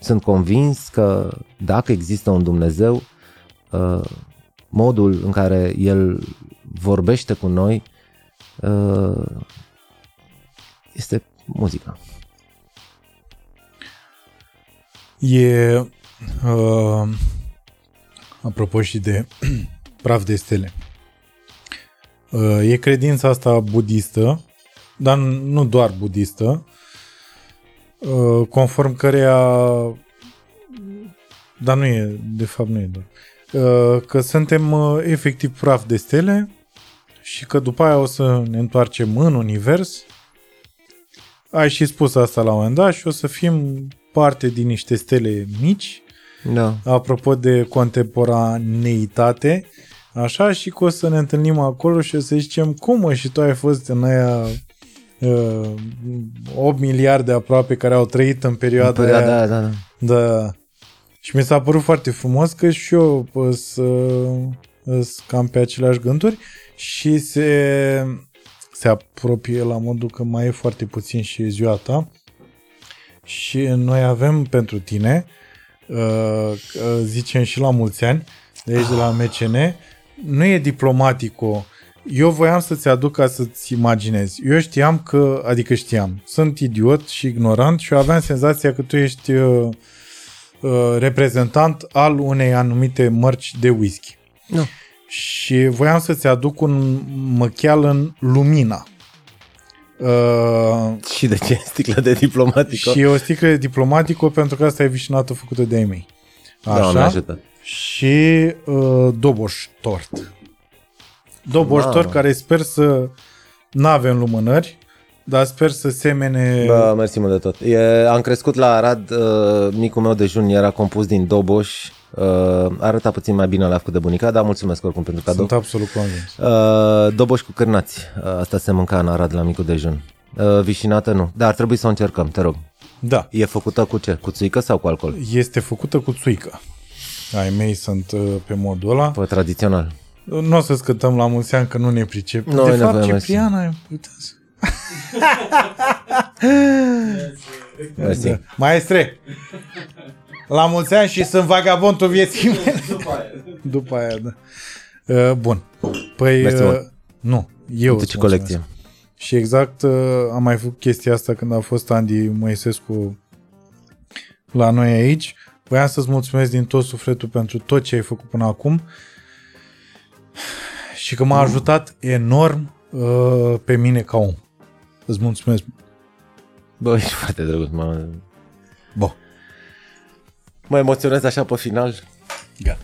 sunt convins că dacă există un Dumnezeu, uh, modul în care El vorbește cu noi uh, este muzica. E, uh, apropo și de praf de stele, uh, e credința asta budistă, dar nu doar budistă, uh, conform căreia, dar nu e, de fapt nu e doar, uh, că suntem uh, efectiv praf de stele și că după aia o să ne întoarcem în univers. Ai și spus asta la un moment dat și o să fim parte din niște stele mici, Da. apropo de contemporaneitate, așa, și că o să ne întâlnim acolo și o să zicem, cum mă, și tu ai fost în aia uh, 8 miliarde aproape care au trăit în perioada, În perioada aia. aia, da, da. Da. Și mi s-a părut foarte frumos că și eu sunt cam pe aceleași gânduri și se, se apropie la modul că mai e foarte puțin și e ziua ta și noi avem pentru tine uh, uh, zicem și la mulți ani de aici de la MCN nu e diplomatico eu voiam să-ți aduc ca să-ți imaginezi. Eu știam că, adică știam, sunt idiot și ignorant și eu aveam senzația că tu ești uh, uh, reprezentant al unei anumite mărci de whisky. Nu. Și voiam să-ți aduc un măcheal în Lumina. Uh, Și de ce sticlă de diplomatică? și e o sticlă de diplomatico pentru că asta e vișinată făcută de ei mei. Doamne ajută. Și uh, Doboș tort. Doboș Mamă. tort care sper să nu avem lumânări, dar sper să semene... Bă, mersi mult de tot. E, am crescut la Arad, uh, micul meu dejun era compus din doboș, uh, arăta puțin mai bine la făcut de bunica, dar mulțumesc oricum pentru cadou. Sunt absolut convins. Uh, doboș cu cârnați, uh, asta se mânca în Arad la micul dejun. Uh, vișinată nu, dar ar trebui să o încercăm, te rog. Da, E făcută cu ce? Cu țuică sau cu alcool? este făcută cu țuică. Ai mei sunt uh, pe modul ăla. Pă, tradițional. Nu o să scătăm la mulți ani că nu ne pricep. Nu, de e fapt, nevoie, Cipriana, uitați. Mersi. Da. Maestre, la mulți ani și sunt vagabondul vieții mele. După aia. După aia, da. Uh, bun. Păi, Mersi uh, mult. nu, eu Uite îți ce mulțumesc. colecție. Și exact uh, am mai făcut chestia asta când a fost Andy Moisescu la noi aici. Voiam să-ți mulțumesc din tot sufletul pentru tot ce ai făcut până acum și că m-a ajutat enorm uh, pe mine ca om. Îți mulțumesc. Bă, ești foarte drăguț, mă, Bun. Mă emoționez așa pe final. Gata.